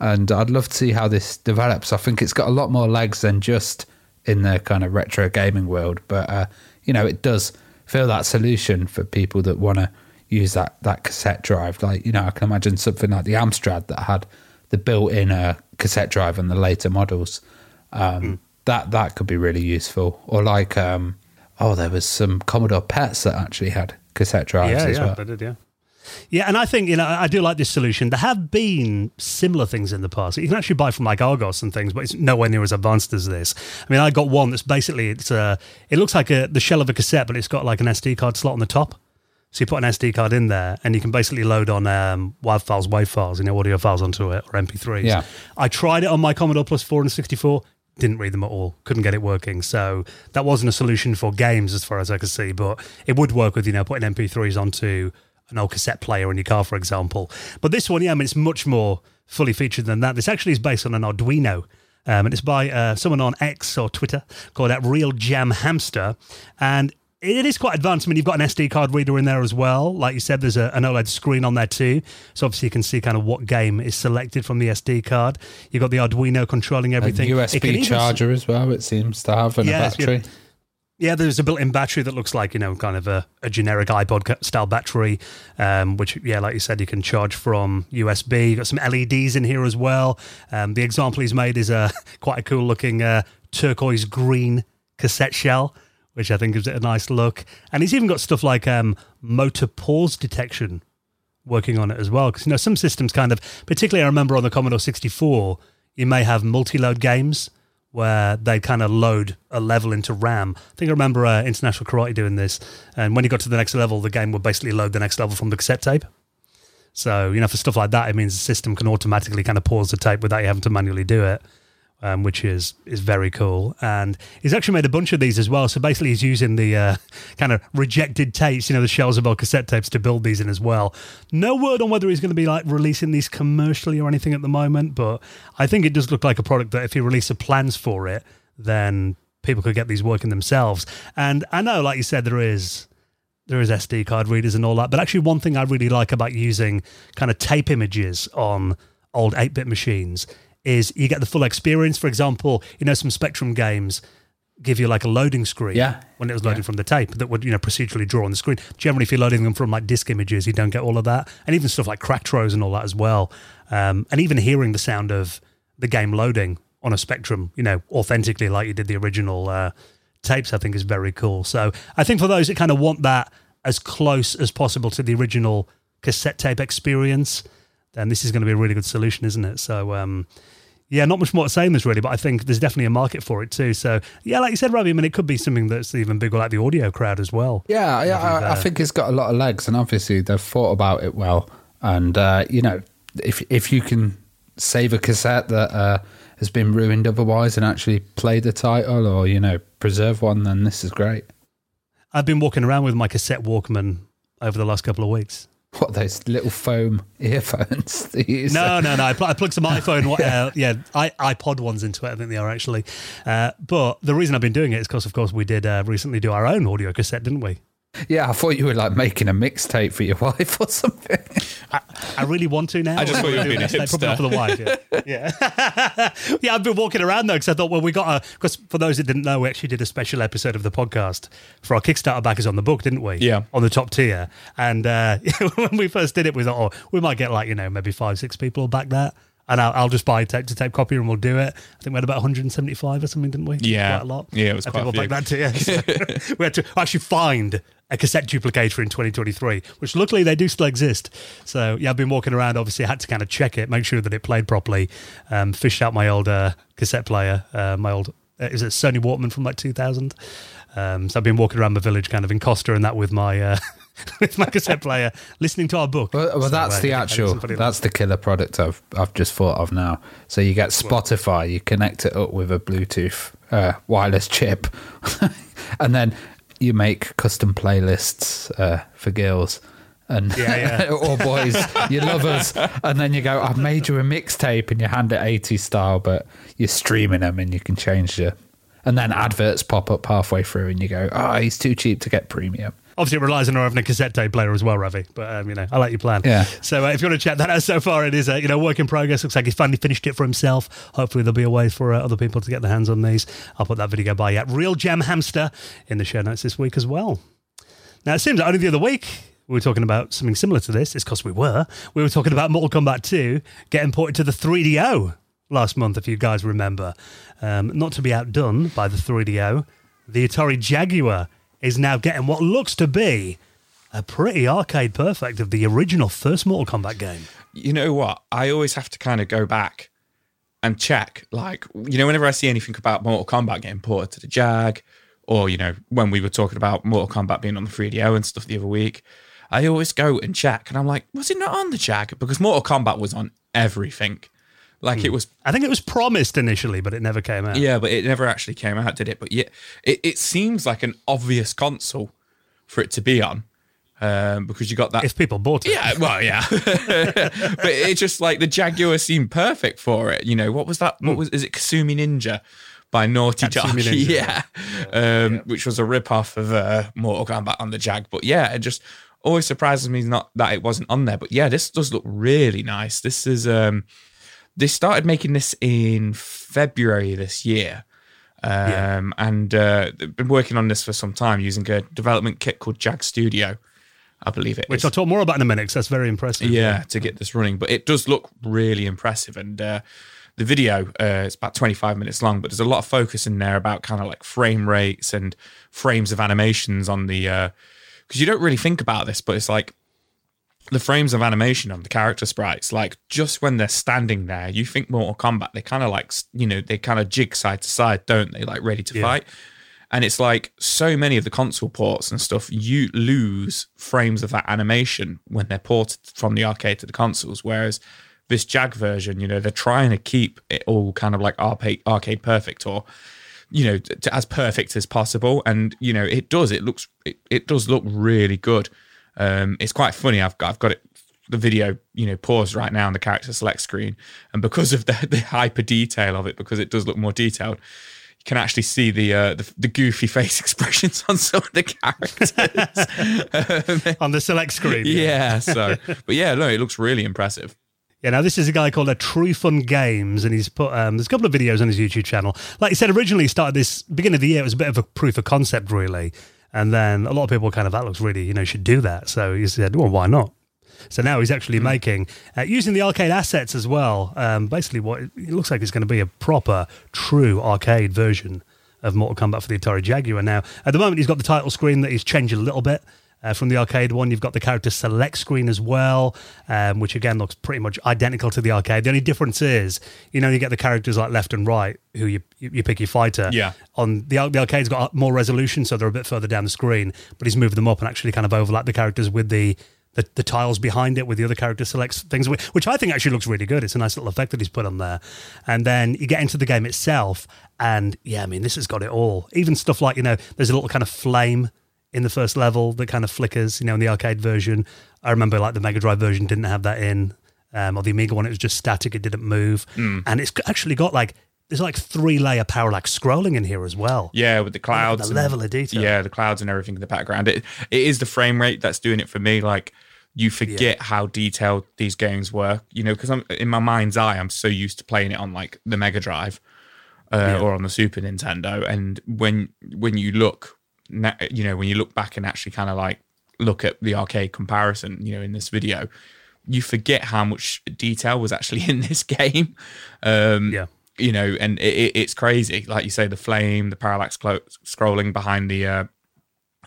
S3: And I'd love to see how this develops. I think it's got a lot more legs than just in the kind of retro gaming world, but uh, you know, it does feel that solution for people that want to use that that cassette drive. Like you know, I can imagine something like the Amstrad that had the built-in uh, cassette drive on the later models. Um, That that could be really useful. Or like, um, oh, there was some Commodore Pets that actually had cassette drives
S1: yeah,
S3: as
S1: yeah,
S3: well.
S1: they did, yeah. Yeah, and I think you know I do like this solution. There have been similar things in the past. You can actually buy from like Argos and things, but it's nowhere near as advanced as this. I mean, I got one that's basically it's a. It looks like a the shell of a cassette, but it's got like an SD card slot on the top. So you put an SD card in there, and you can basically load on um, WAV files, WAV files, you know, audio files onto it or MP3s.
S3: Yeah.
S1: I tried it on my Commodore Plus Four and sixty four. didn't read them at all, couldn't get it working. So that wasn't a solution for games as far as I could see, but it would work with, you know, putting MP3s onto an old cassette player in your car, for example. But this one, yeah, I mean, it's much more fully featured than that. This actually is based on an Arduino. Um, and it's by uh, someone on X or Twitter called that Real Jam Hamster. And it is quite advanced. I mean, you've got an SD card reader in there as well. Like you said, there's a, an OLED screen on there too. So obviously you can see kind of what game is selected from the SD card. You've got the Arduino controlling everything.
S3: A USB charger as well, it seems to have, and yes, a battery.
S1: Yeah. There's a built-in battery that looks like you know, kind of a, a generic iPod style battery, um, which yeah, like you said, you can charge from USB. You've got some LEDs in here as well. Um, the example he's made is a quite a cool-looking uh, turquoise green cassette shell, which I think gives it a nice look. And he's even got stuff like um, motor pause detection working on it as well. Because you know, some systems kind of, particularly I remember on the Commodore 64, you may have multi-load games where they kind of load a level into RAM. I think I remember uh, International Karate doing this, and when you got to the next level, the game would basically load the next level from the cassette tape. So you know, for stuff like that, it means the system can automatically kind of pause the tape without you having to manually do it um, which is is very cool. And he's actually made a bunch of these as well. So basically, he's using the uh, kind of rejected tapes, you know, the shells of old cassette tapes to build these in as well. No word on whether he's going to be like releasing these commercially or anything at the moment, but I think it does look like a product that if he releases plans for it, then people could get these working themselves. And I know, like you said, there is there is SD card readers and all that. But actually, one thing I really like about using kind of tape images on old 8 bit machines is you get the full experience. For example, you know, some Spectrum games give you like a loading screen
S3: yeah.
S1: when it was loading yeah. from the tape that would, you know, procedurally draw on the screen. Generally, if you're loading them from like disk images, you don't get all of that. And even stuff like Cracktros and all that as well. Um, and even hearing the sound of the game loading on a Spectrum, you know, authentically like you did the original uh, tapes, I think is very cool. So I think for those that kind of want that as close as possible to the original cassette tape experience, then this is going to be a really good solution, isn't it? So, um, yeah, not much more to say in this really, but I think there's definitely a market for it too. So yeah, like you said, Ravi, I mean, it could be something that's even bigger, like the audio crowd as well.
S3: Yeah, yeah, I, I, think it's got a lot of legs, and obviously they've thought about it well. And uh, you know, if if you can save a cassette that uh, has been ruined otherwise and actually play the title, or you know, preserve one, then this is great.
S1: I've been walking around with my cassette Walkman over the last couple of weeks.
S3: What those little foam earphones?
S1: no, no, no. I, pl- I plugged some iPhone, uh, yeah, I, iPod ones into it. I think they are actually. Uh, but the reason I've been doing it is because, of course, we did uh, recently do our own audio cassette, didn't we?
S3: Yeah, I thought you were like making a mixtape for your wife or something.
S1: I, I really want to now.
S2: I just thought you were being a hipster.
S1: Probably not for the wife. Yeah, yeah. yeah I've been walking around though because I thought, well, we got a because for those that didn't know, we actually did a special episode of the podcast for our Kickstarter backers on the book, didn't we?
S2: Yeah,
S1: on the top tier. And uh, when we first did it, we thought, oh, we might get like you know maybe five, six people back that and I'll, I'll, just buy a tape to tape copy and we'll do it. I think we had about 175 or something, didn't we?
S2: Yeah,
S1: quite a lot.
S2: Yeah, it was quite people a few.
S1: that too. Yeah. We had to actually find a cassette duplicator in 2023, which luckily they do still exist. So yeah, I've been walking around. Obviously, I had to kind of check it, make sure that it played properly. Um, fished out my old uh, cassette player, uh, my old uh, is it Sony Walkman from like 2000. Um, so I've been walking around the village, kind of in Costa and that with my. Uh, with my cassette player, listening to our book.
S3: Well, well that's the actual, that's the killer product I've I've just thought of now. So you get Spotify, you connect it up with a Bluetooth uh, wireless chip, and then you make custom playlists uh, for girls and yeah, yeah. or boys, you love us, and then you go, I've made you a mixtape, and you hand it 80 style, but you're streaming them, and you can change your, and then adverts pop up halfway through, and you go, oh, he's too cheap to get premium.
S1: Obviously, it relies on having a cassette tape player as well, Ravi. But um, you know, I like your plan.
S3: Yeah.
S1: So uh, if you want to check that out, so far it is a you know work in progress. Looks like he's finally finished it for himself. Hopefully, there'll be a way for uh, other people to get their hands on these. I'll put that video by yet. Real Jam Hamster in the show notes this week as well. Now it seems that only the other week we were talking about something similar to this. It's because we were. We were talking about Mortal Kombat 2 getting ported to the 3DO last month, if you guys remember. Um, not to be outdone by the 3DO, the Atari Jaguar is now getting what looks to be a pretty arcade perfect of the original first Mortal Kombat game.
S2: You know what? I always have to kind of go back and check. Like, you know, whenever I see anything about Mortal Kombat getting ported to the Jag, or, you know, when we were talking about Mortal Kombat being on the 3DO and stuff the other week, I always go and check. And I'm like, was it not on the Jag? Because Mortal Kombat was on everything. Like it was
S1: I think it was promised initially, but it never came out.
S2: Yeah, but it never actually came out, did it? But yeah, it, it seems like an obvious console for it to be on. Um, because you got that.
S1: If people bought it.
S2: yeah, well, yeah. but it just like the Jaguar seemed perfect for it. You know, what was that? What was, is it Kasumi Ninja? By Naughty Dog,
S1: Hmm. Ninja.
S2: yeah, um, which was a rip off of uh, Mortal Kombat on the Jag. But yeah, it just always surprises me not that it wasn't on there. But yeah, this does look really nice. This is um, they started making this in February this year. Um, and uh, they've been working on this for some time using a development kit called Jag Studio, I believe it
S1: Which
S2: is.
S1: I'll talk more about in a minute because that's very impressive.
S2: yeah, to get this running. But it does look really impressive. And uh, the video, uh, it's about 25 minutes long, but there's a lot of focus in there about kind of like frame rates and frames of animations on the. Because you don't really think about this, but it's like the frames of animation on the character sprites, like just when they're standing there, you think Mortal Kombat, they kind of like, you know, they kind of jig side to side, don't they? Like ready to fight. And it's like so many of the console ports and stuff, you lose frames of that animation when they're ported from the arcade to the consoles. Whereas this Jag version, you know, they're trying to keep it all kind of like arcade, arcade perfect or, you know, to, as perfect as possible. And, you know, it does, it looks, it, it does look really good. Um, it's quite funny. I've got, I've got it, the video, you know, paused right now on the character select screen. And because of the, the hyper detail of it, because it does look more detailed, you can actually see the, uh, the the goofy face expressions on some of the characters.
S1: On the select screen.
S2: yeah. So, but yeah, no, it looks really impressive.
S1: Yeah, now this is a guy called a True Fun Games, and he's put um, there's a couple of videos on his YouTube channel. Like he said, originally he started this beginning of the year. It was a bit of a proof of concept, really, and then a lot of people kind of that looks really you know should do that. So he said, well, why not? So now he's actually making uh, using the arcade assets as well. Um, basically, what it looks like is going to be a proper, true arcade version of Mortal Kombat for the Atari Jaguar. Now, at the moment, he's got the title screen that he's changed a little bit. Uh, from the arcade one, you've got the character select screen as well, um, which again looks pretty much identical to the arcade. The only difference is, you know, you get the characters like left and right, who you you, pick your fighter.
S2: Yeah.
S1: On the the arcade's got more resolution, so they're a bit further down the screen. But he's moved them up and actually kind of overlap the characters with the the, the tiles behind it with the other character selects things, which I think actually looks really good. It's a nice little effect that he's put on there. And then you get into the game itself, and yeah, I mean, this has got it all. Even stuff like, you know, there's a little kind of flame in the first level that kind of flickers, you know, in the arcade version. I remember like the Mega Drive version didn't have that in, um, or the Amiga one, it was just static, it didn't move. And it's actually got like, there's like three layer parallax scrolling in here as well.
S2: Yeah, with the clouds,
S1: the
S2: and-
S1: level of detail.
S2: Yeah, the clouds and everything in the background. It it is the frame rate that's doing it for me. Like you forget how detailed these games were. You know, because I'm in my mind's eye, I'm so used to playing it on like the Mega Drive uh, or on the Super Nintendo, and when when you look, you know, when you look back and actually kind of like look at the arcade comparison, you know, in this video. You forget how much detail was actually in this game. Um,
S1: Yeah.
S2: you know, and it, it, it's crazy. Like you say, the flame, the parallax clo- scrolling behind the uh,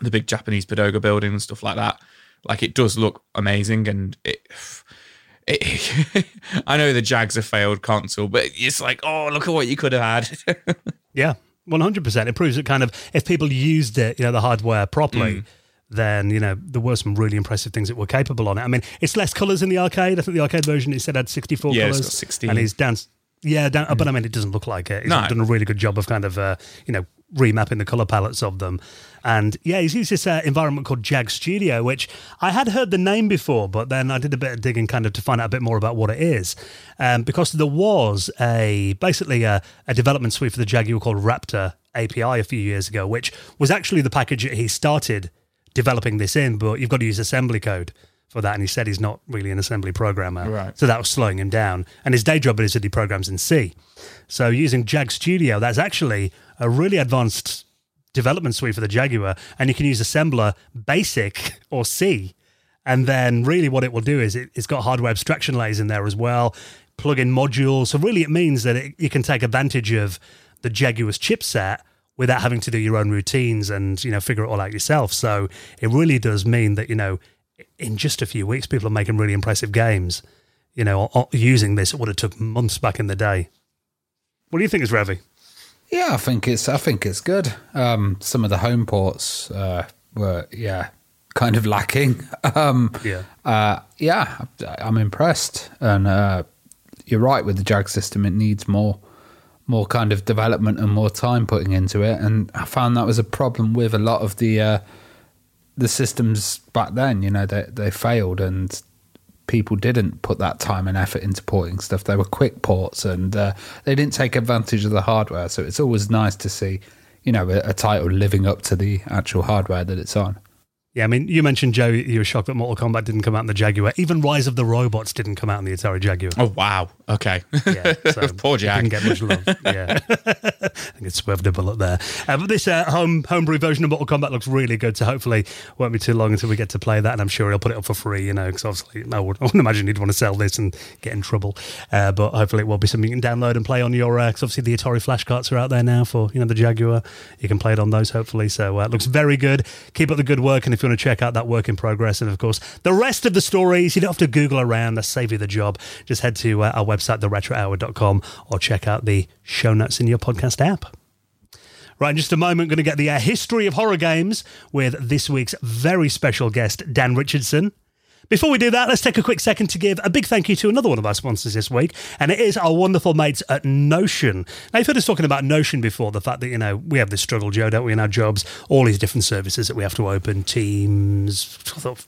S2: the big Japanese pagoda building and stuff like that. Like it does look amazing, and it. it I know the Jags a failed console, but it's like, oh, look at what you could have had.
S1: Yeah, one hundred percent. It proves that kind of if people used it, you know, the hardware properly,
S2: Mm.
S1: then you know there were some really impressive things that were capable on it. I mean, it's less colors in the arcade. I think the arcade version it said had sixty four
S2: Yeah,
S1: colors.
S2: got 16.
S1: and he's down. Yeah, down, but I mean, it doesn't look like it. He's
S2: No.
S1: done a really good job of kind of uh, you know remapping the color palettes of them. And yeah, he's used this uh, environment called Jag Studio, which I had heard the name before, but then I did a bit of digging kind of to find out a bit more about what it is. Um, because there was a basically a, a development suite for the Jaguar called Raptor API a few years ago, which was actually the package that he started developing this in, but you've got to use assembly code for that. And he said he's not really an assembly programmer.
S2: Right.
S1: So that was slowing him down. And his day job is that he programs in C. So using Jag Studio, that's actually a really advanced development suite for the Jaguar. And you can use assembler basic or C. And then really what it will do is it, it's got hardware abstraction layers in there as well, plug in modules. So really it means that it, you can take advantage of the Jaguar's chipset without having to do your own routines and, you know, figure it all out yourself. So it really does mean that, you know, in just a few weeks, people are making really impressive games. You know, using this, it would have took months back in the day. What do you think is Ravi?
S3: Yeah, I think it's I think it's good. Um, some of the home ports uh, were yeah kind of lacking. Um,
S1: Yeah.
S3: uh, yeah, I'm impressed, and uh, you're right with the Jag system; it needs more more kind of development and more time putting into it. And I found that was a problem with a lot of the uh, the systems back then. You know, they they failed and people didn't put that time and effort into porting stuff. They were quick ports and uh, they didn't take advantage of the hardware. So it's always nice to see, you know, a, a title living up to the actual hardware that it's on.
S1: Yeah, I mean, you mentioned Joe. You were shocked that Mortal Kombat didn't come out in the Jaguar. Even Rise of the Robots didn't come out in the Atari Jaguar.
S2: Oh wow. Okay.
S1: Yeah, so
S2: Poor Jag.
S1: Didn't get much love. Yeah, I think it swerved a bullet there. Uh, but this uh, home homebrew version of Mortal Kombat looks really good. So hopefully, won't be too long until we get to play that. And I'm sure he'll put it up for free. You know, because obviously, I, would, I wouldn't imagine he'd want to sell this and get in trouble. Uh, but hopefully, it will be something you can download and play on your. Because obviously, the Atari flash carts are out there now for you know the Jaguar. You can play it on those hopefully. So uh, it looks very good. Keep up the good work. And if you want to check out that work in progress, and of course the rest of the stories, you don't have to Google around. They save you the job. Just head to uh, our website, theretrohour.com, or check out the show notes in your podcast app. Right, in just a moment, going to get the uh, history of horror games with this week's very special guest, Dan Richardson. Before we do that, let's take a quick second to give a big thank you to another one of our sponsors this week, and it is our wonderful mates at Notion. Now, you've heard us talking about Notion before, the fact that, you know, we have this struggle, Joe, don't we, in our jobs, all these different services that we have to open, Teams,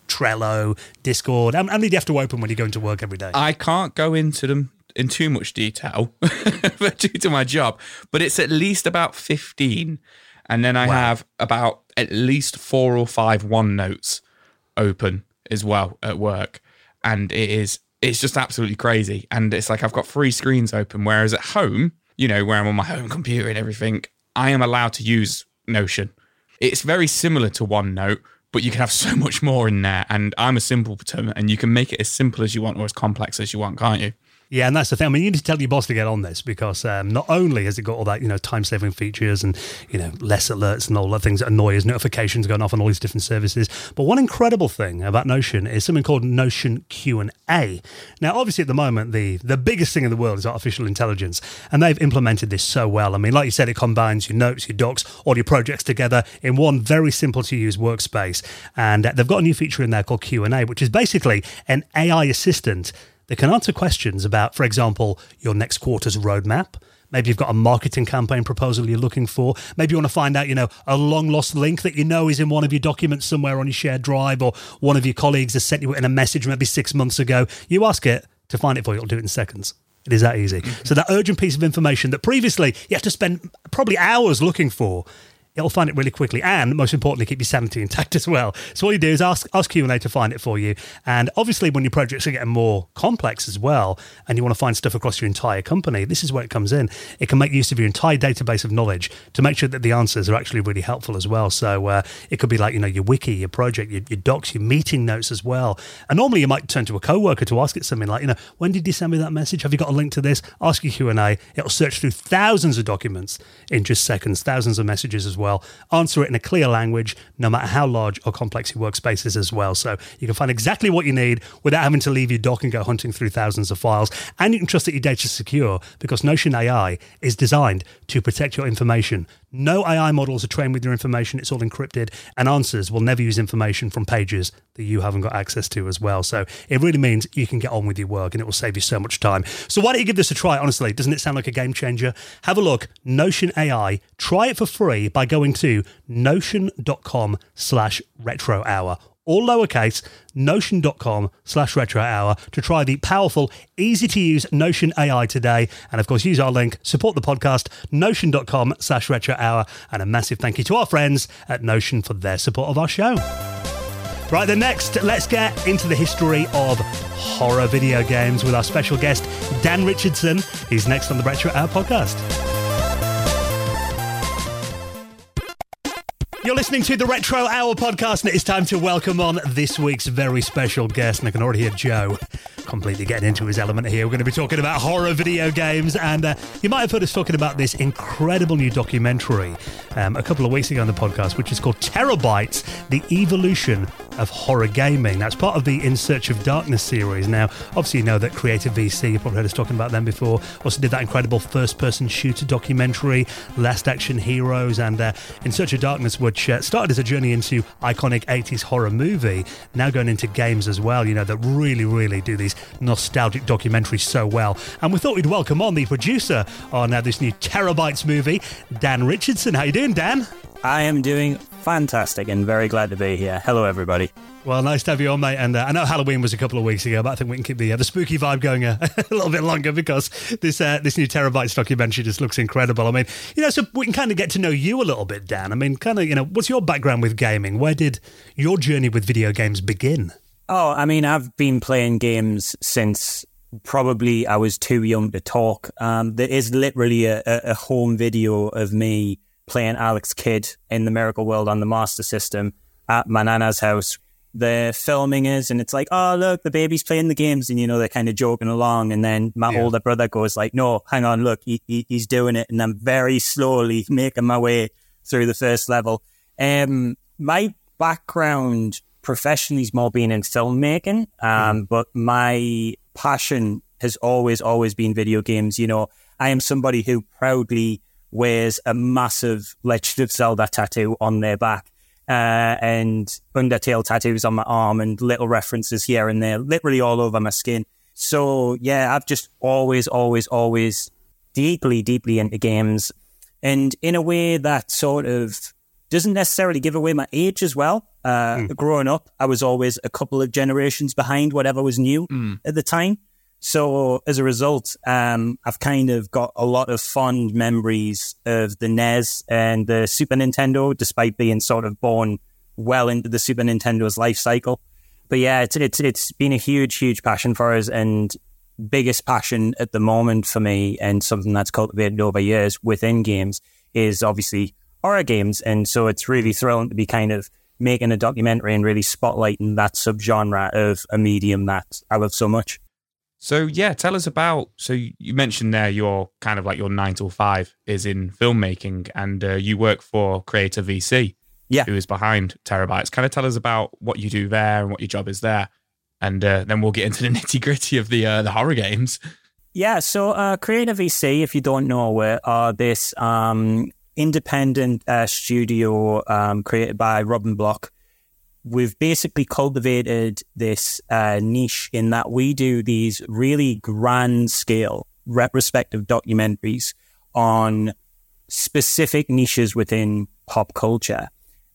S1: Trello, Discord. How many do you have to open when you go into work every day?
S2: I can't go into them in too much detail due to my job, but it's at least about 15. And then I have about at least four or five OneNotes open as well at work. And it is, it's just absolutely crazy. And it's like I've got three screens open, whereas at home, you know, where I'm on my home computer and everything, I am allowed to use Notion. It's very similar to OneNote, but you can have so much more in there. And I'm a simpleton, and you can make it as simple as you want or as complex as you want, can't you?
S1: Yeah, and that's the thing. I mean, you need to tell your boss to get on this because um, not only has it got all that, you know, time saving features and, you know, less alerts and all the things that annoy us, notifications going off on all these different services. But one incredible thing about Notion is something called Notion Q&A. Now, obviously at the moment, the, the biggest thing in the world is artificial intelligence, and they've implemented this so well. I mean, like you said, it combines your notes, your docs, all your projects together in one very simple to use workspace. And uh, they've got a new feature in there called Q&A, which is basically an AI assistant that can answer questions about, for example, your next quarter's roadmap. Maybe you've got a marketing campaign proposal you're looking for. Maybe you want to find out, you know, a long lost link that you know is in one of your documents somewhere on your shared drive, or one of your colleagues has sent you in a message maybe six months ago. You ask it to find it for you, it'll do it in seconds. It is that easy. So that urgent piece of information that previously you have to spend probably hours looking for, it'll find it really quickly. And most importantly keep your sanity intact as well. So all you do is ask ask q&a to find it for you. And obviously when your projects are getting more complex as well and you want to find stuff across your entire company this is where it comes in. It can make use of your entire database of knowledge to make sure that the answers are actually really helpful as well. So uh, it could be like you know your wiki your project your, your docs your meeting notes as well. And normally you might turn to a coworker to ask it something like you know when did you send me that message? Have you got a link to this? Ask your q&a it'll search through thousands of documents in just seconds thousands of messages as well answer it in a clear language no matter how large or complex your workspace is as well so you can find exactly what you need without having to leave your dock and go hunting through thousands of files and you can trust that your data is secure because notion ai is designed to protect your information no AI models are trained with your information. It's all encrypted, and answers will never use information from pages that you haven't got access to as well. So it really means you can get on with your work and it will save you so much time. So why don't you give this a try? Honestly, doesn't it sound like a game changer? Have a look. Notion AI. Try it for free by going to notion.com slash retro hour all lowercase, notion.com slash retro hour to try the powerful, easy to use Notion AI today. And of course, use our link, support the podcast, notion.com slash retro hour. And a massive thank you to our friends at Notion for their support of our show. Right, then next, let's get into the history of horror video games with our special guest, Dan Richardson. He's next on the Retro Hour podcast. You're listening to the Retro Hour podcast, and it is time to welcome on this week's very special guest. And I can already hear Joe completely getting into his element here. We're going to be talking about horror video games, and uh, you might have heard us talking about this incredible new documentary um, a couple of weeks ago on the podcast, which is called TerrorBytes The Evolution of horror gaming. That's part of the In Search of Darkness series. Now, obviously, you know that Creator VC, you've probably heard us talking about them before, also did that incredible first person shooter documentary, Last Action Heroes, and uh, In Search of Darkness, which uh, started as a journey into iconic 80s horror movie, now going into games as well, you know, that really, really do these nostalgic documentaries so well. And we thought we'd welcome on the producer on uh, this new TerrorBytes movie, Dan Richardson. How you doing, Dan?
S6: I am doing fantastic and very glad to be here. Hello, everybody.
S1: Well, nice to have you on, mate. And uh, I know Halloween was a couple of weeks ago, but I think we can keep the uh, the spooky vibe going a, a little bit longer because this uh, this new TerrorBytes documentary just looks incredible. I mean, you know, so we can kind of get to know you a little bit, Dan. I mean, kind of, you know, what's your background with gaming? Where did your journey with video games begin?
S6: Oh, I mean, I've been playing games since probably I was too young to talk. Um, there is literally a, a home video of me playing Alex Kidd in the Miracle World on the Master System at my nana's house. The filming is, and it's like, oh look, the baby's playing the games, and you know they're kind of joking along, and then my yeah. older brother goes like, no, hang on, look, he, he, he's doing it, and I'm very slowly making my way through the first level. Um, my background professionally is more being in filmmaking, um, mm. but my passion has always, always been video games. You know, I am somebody who proudly wears a massive Legend of Zelda tattoo on their back. Uh, and Undertale tattoos on my arm and little references here and there, literally all over my skin. So yeah, I've just always, always, always deeply, deeply into games, and in a way that sort of doesn't necessarily give away my age as well. Uh, mm. Growing up, I was always a couple of generations behind whatever was new mm. at the time. So as a result, um, I've kind of got a lot of fond memories of the NES and the Super Nintendo, despite being sort of born well into the Super Nintendo's life cycle. But yeah, it's it's it's been a huge, huge passion for us, and biggest passion at the moment for me, and something that's cultivated over years within games is obviously horror games, and so it's really thrilling to be kind of making a documentary and really spotlighting that subgenre of a medium that I love so much.
S2: So yeah, tell us about. So you mentioned there your kind of like your nine to five is in filmmaking, and uh, you work for Creator VC,
S6: yeah,
S2: who is behind TerrorBytes. Kind of tell us about what you do there and what your job is there, and uh, then we'll get into the nitty gritty of the uh, the horror games.
S6: Yeah, so uh, Creator VC, if you don't know, we are this um, independent uh, studio um, created by Robin Block we've basically cultivated this uh, niche in that we do these really grand scale retrospective documentaries on specific niches within pop culture.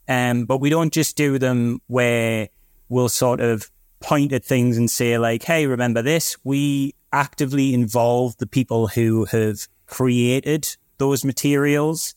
S6: Um, but we don't just do them where we'll sort of point at things and say like, Hey, remember this? We actively involve the people who have created those materials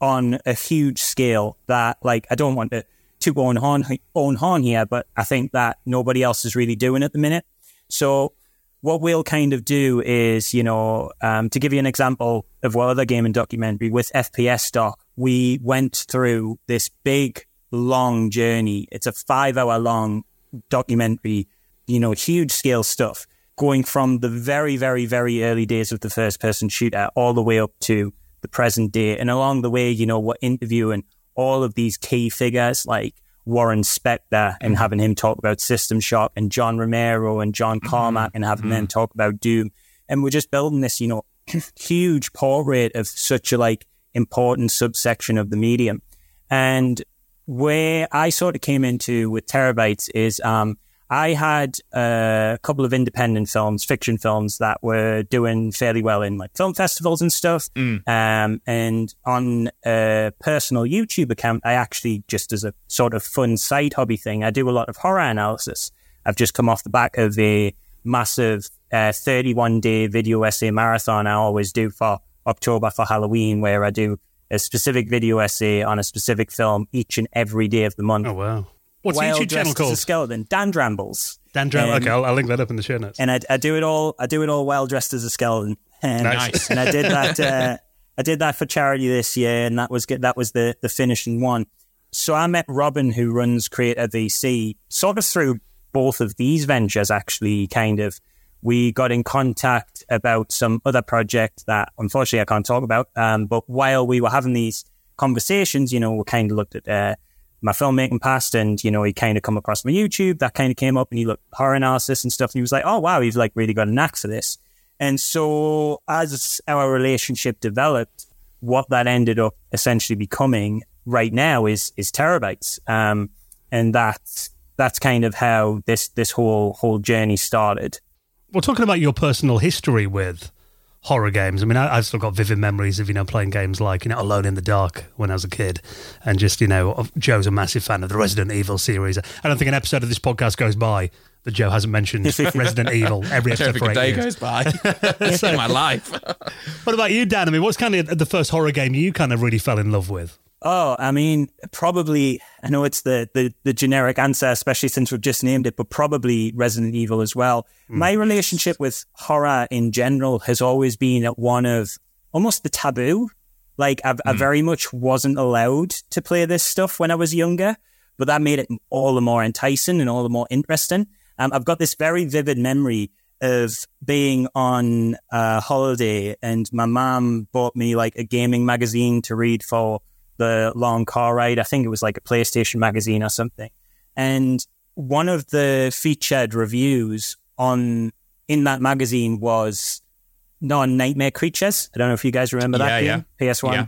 S6: on a huge scale that like, I don't want to to own horn, own horn here, but I think that nobody else is really doing at the minute. So what we'll kind of do is, you know, um, to give you an example of what other gaming documentary with FPS doc, we went through this big, long journey. It's a five hour long documentary, you know, huge scale stuff going from the very, very, very early days of the first person shooter all the way up to the present day. And along the way, you know, we're interviewing all of these key figures like Warren Spector and mm-hmm. having him talk about System Shock and John Romero and John mm-hmm. Carmack and having mm-hmm. them talk about Doom. And we're just building this, you know, huge portrait of such a like important subsection of the medium. And where I sort of came into with TerrorBytes is um, I had a couple of independent films, fiction films that were doing fairly well in like film festivals and stuff. Mm. Um, and on a personal YouTube account, I actually just as a sort of fun side hobby thing, I do a lot of horror analysis. I've just come off the back of a massive uh, 31 day video essay marathon I always do for October for Halloween, where I do a specific video essay on a specific film each and every day of the month.
S1: Oh, wow. What's the YouTube channel called?
S6: a skeleton. Dan Drambles.
S1: Dan Drambles. Um, okay, I'll, I'll, link that up in the show notes.
S6: And I, I, do it all. I do it all well dressed as a skeleton. And,
S2: nice.
S6: And I did that. Uh, I did that for charity this year, and that was good. that was the the finishing one. So I met Robin, who runs Creator VC, sort of through both of these ventures. Actually, kind of, we got in contact about some other project that unfortunately I can't talk about. Um, but while we were having these conversations, you know, we kind of looked at. Uh, my filmmaking past and, you know, he kind of come across my YouTube, that kind of came up and he looked horror analysis and stuff. And he was like, oh, wow, you've like really got a knack for this. And so as our relationship developed, what that ended up essentially becoming right now is, is TerrorBytes. Um, and that's, that's kind of how this, this whole, whole journey started.
S1: Well, talking about your personal history with horror games. I mean, I, have still got vivid memories of you know playing games like you know Alone in the Dark when I was a kid, and just you know Joe's a massive fan of the Resident Evil series. I don't think an episode of this podcast goes by that Joe hasn't mentioned Resident Evil every episode for eight
S2: day
S1: years.
S2: goes by so, in my life.
S1: what about you, Dan? I mean, what's kind of the first horror game you kind of really fell in love with?
S6: Oh, I mean, probably. I know it's the, the the generic answer, especially since we've just named it, but probably Resident Evil as well. Mm. My relationship with horror in general has always been one of almost the taboo. Like mm. I very much wasn't allowed to play this stuff when I was younger, but that made it all the more enticing and all the more interesting. Um, I've got this very vivid memory of being on a holiday and my mom bought me like a gaming magazine to read for the long car ride. I think it was like a PlayStation magazine or something. And one of the featured reviews on in that magazine was non Nightmare Creatures. I don't know if you guys remember that
S2: yeah,
S6: game, yeah. PS1.
S2: Yeah.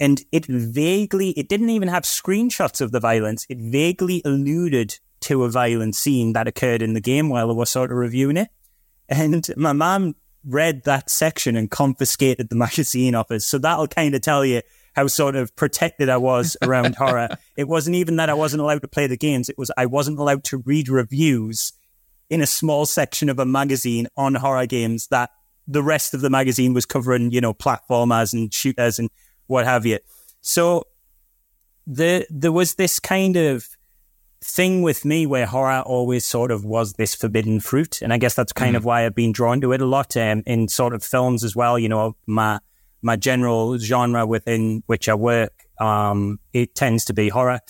S6: And it vaguely, it didn't even have screenshots of the violence. It vaguely alluded to a violent scene that occurred in the game while I was sort of reviewing it. And my mom read that section and confiscated the magazine off us. So that'll kind of tell you how sort of protected I was around horror. It wasn't even that I wasn't allowed to play the games. It was I wasn't allowed to read reviews in a small section of a magazine on horror games that the rest of the magazine was covering, you know, platformers and shooters and what have you. So the, there was this kind of thing with me where horror always sort of was this forbidden fruit. And I guess that's kind mm. of why I've been drawn to it a lot um, in sort of films as well. You know, my, my general genre within which I work, um, it tends to be horror.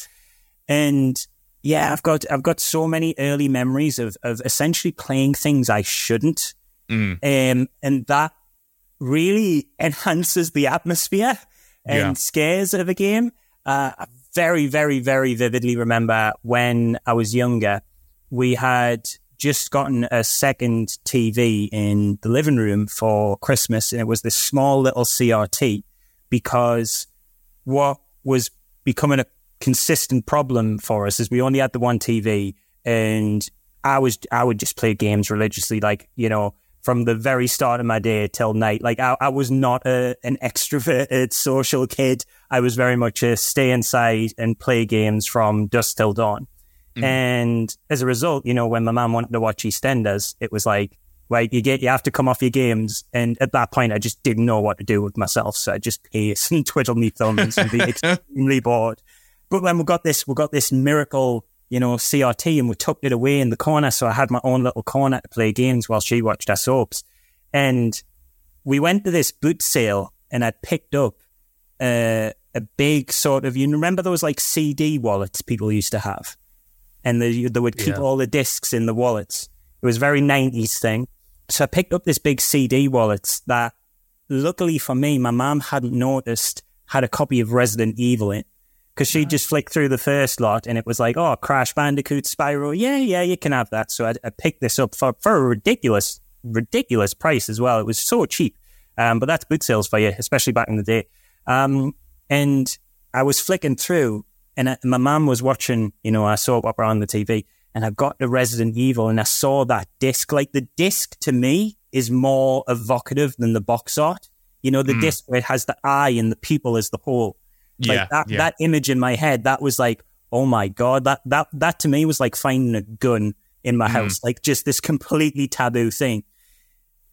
S6: And yeah, I've got I've got so many early memories of of essentially playing things I shouldn't, mm. um, and that really enhances the atmosphere and yeah. scares of a game. Uh, I very, very, very vividly remember when I was younger, we had just gotten a second TV in the living room for Christmas, and it was this small little CRT because what was becoming a consistent problem for us is we only had the one TV, and I was I would just play games religiously, like you know from the very start of my day till night. Like I, I was not a, an extroverted social kid. I was very much a stay inside and play games from dusk till dawn. Mm-hmm. And as a result, you know, when my mom wanted to watch EastEnders, it was like, right, you get, you have to come off your games. And at that point, I just didn't know what to do with myself. So I just paced and twiddled my thumbs and be extremely bored. But when we got this, we got this miracle, you know, CRT and we tucked it away in the corner. So I had my own little corner to play games while she watched our soaps. And we went to this boot sale and I picked up uh, a big sort of, you remember those like CD wallets people used to have? And they, they would keep yeah. all the discs in the wallets. It was a very 90s thing. So I picked up this big CD wallet that, luckily for me, my mom hadn't noticed had a copy of Resident Evil in. Because she just flicked through the first lot and it was like, oh, Crash Bandicoot, Spyro. Yeah, yeah, you can have that. So I, I picked this up for, for a ridiculous, ridiculous price as well. It was so cheap. Um, but that's boot sales for you, especially back in the day. Um, and I was flicking through and I, my mum was watching, you know, I saw opera on the TV and I got the Resident Evil and I saw that disc. Like the disc to me is more evocative than the box art. You know, the mm. disc where it has the eye and the people as the whole. Like yeah, that, yeah. that image in my head, that was like, oh my God, that, that, that to me was like finding a gun in my mm. house, like just this completely taboo thing.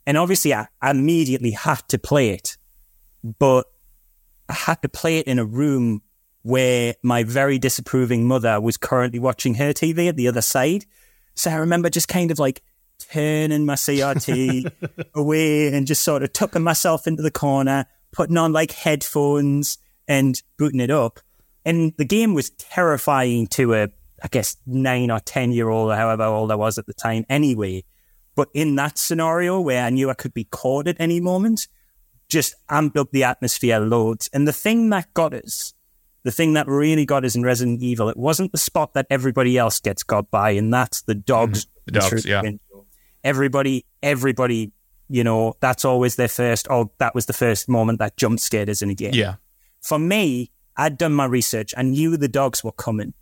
S6: And obviously I, I immediately had to play it, but I had to play it in a room where my very disapproving mother was currently watching her TV at the other side. So I remember just kind of like turning my CRT away and just sort of tucking myself into the corner, putting on like headphones and booting it up. And the game was terrifying to a, I guess, nine or 10 year old or however old I was at the time anyway. But in that scenario where I knew I could be caught at any moment, just amped up the atmosphere loads. And the thing that got us the thing that really got us in Resident Evil, it wasn't the spot that everybody else gets got by, and that's the dogs.
S2: Mm, the dogs, yeah.
S6: window. Everybody, everybody, you know, that's always their first. Oh, that was the first moment that jump scared us in a game.
S2: Yeah.
S6: For me, I'd done my research. I knew the dogs were coming.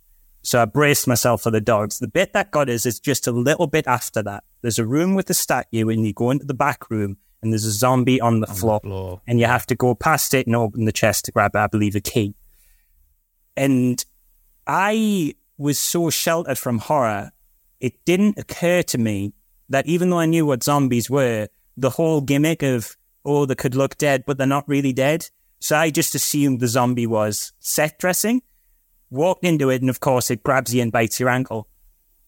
S6: So I braced myself for the dogs. The bit that got us is just a little bit after that. There's a room with a statue, and you go into the back room, and there's a zombie on the, floor,
S2: floor.
S6: and you have to go past it and open the chest to grab, I believe, a key. And I was so sheltered from horror, it didn't occur to me that even though I knew what zombies were, the whole gimmick of, oh, they could look dead, but they're not really dead. So I just assumed the zombie was set dressing, walked into it, and of course it grabs you and bites your ankle.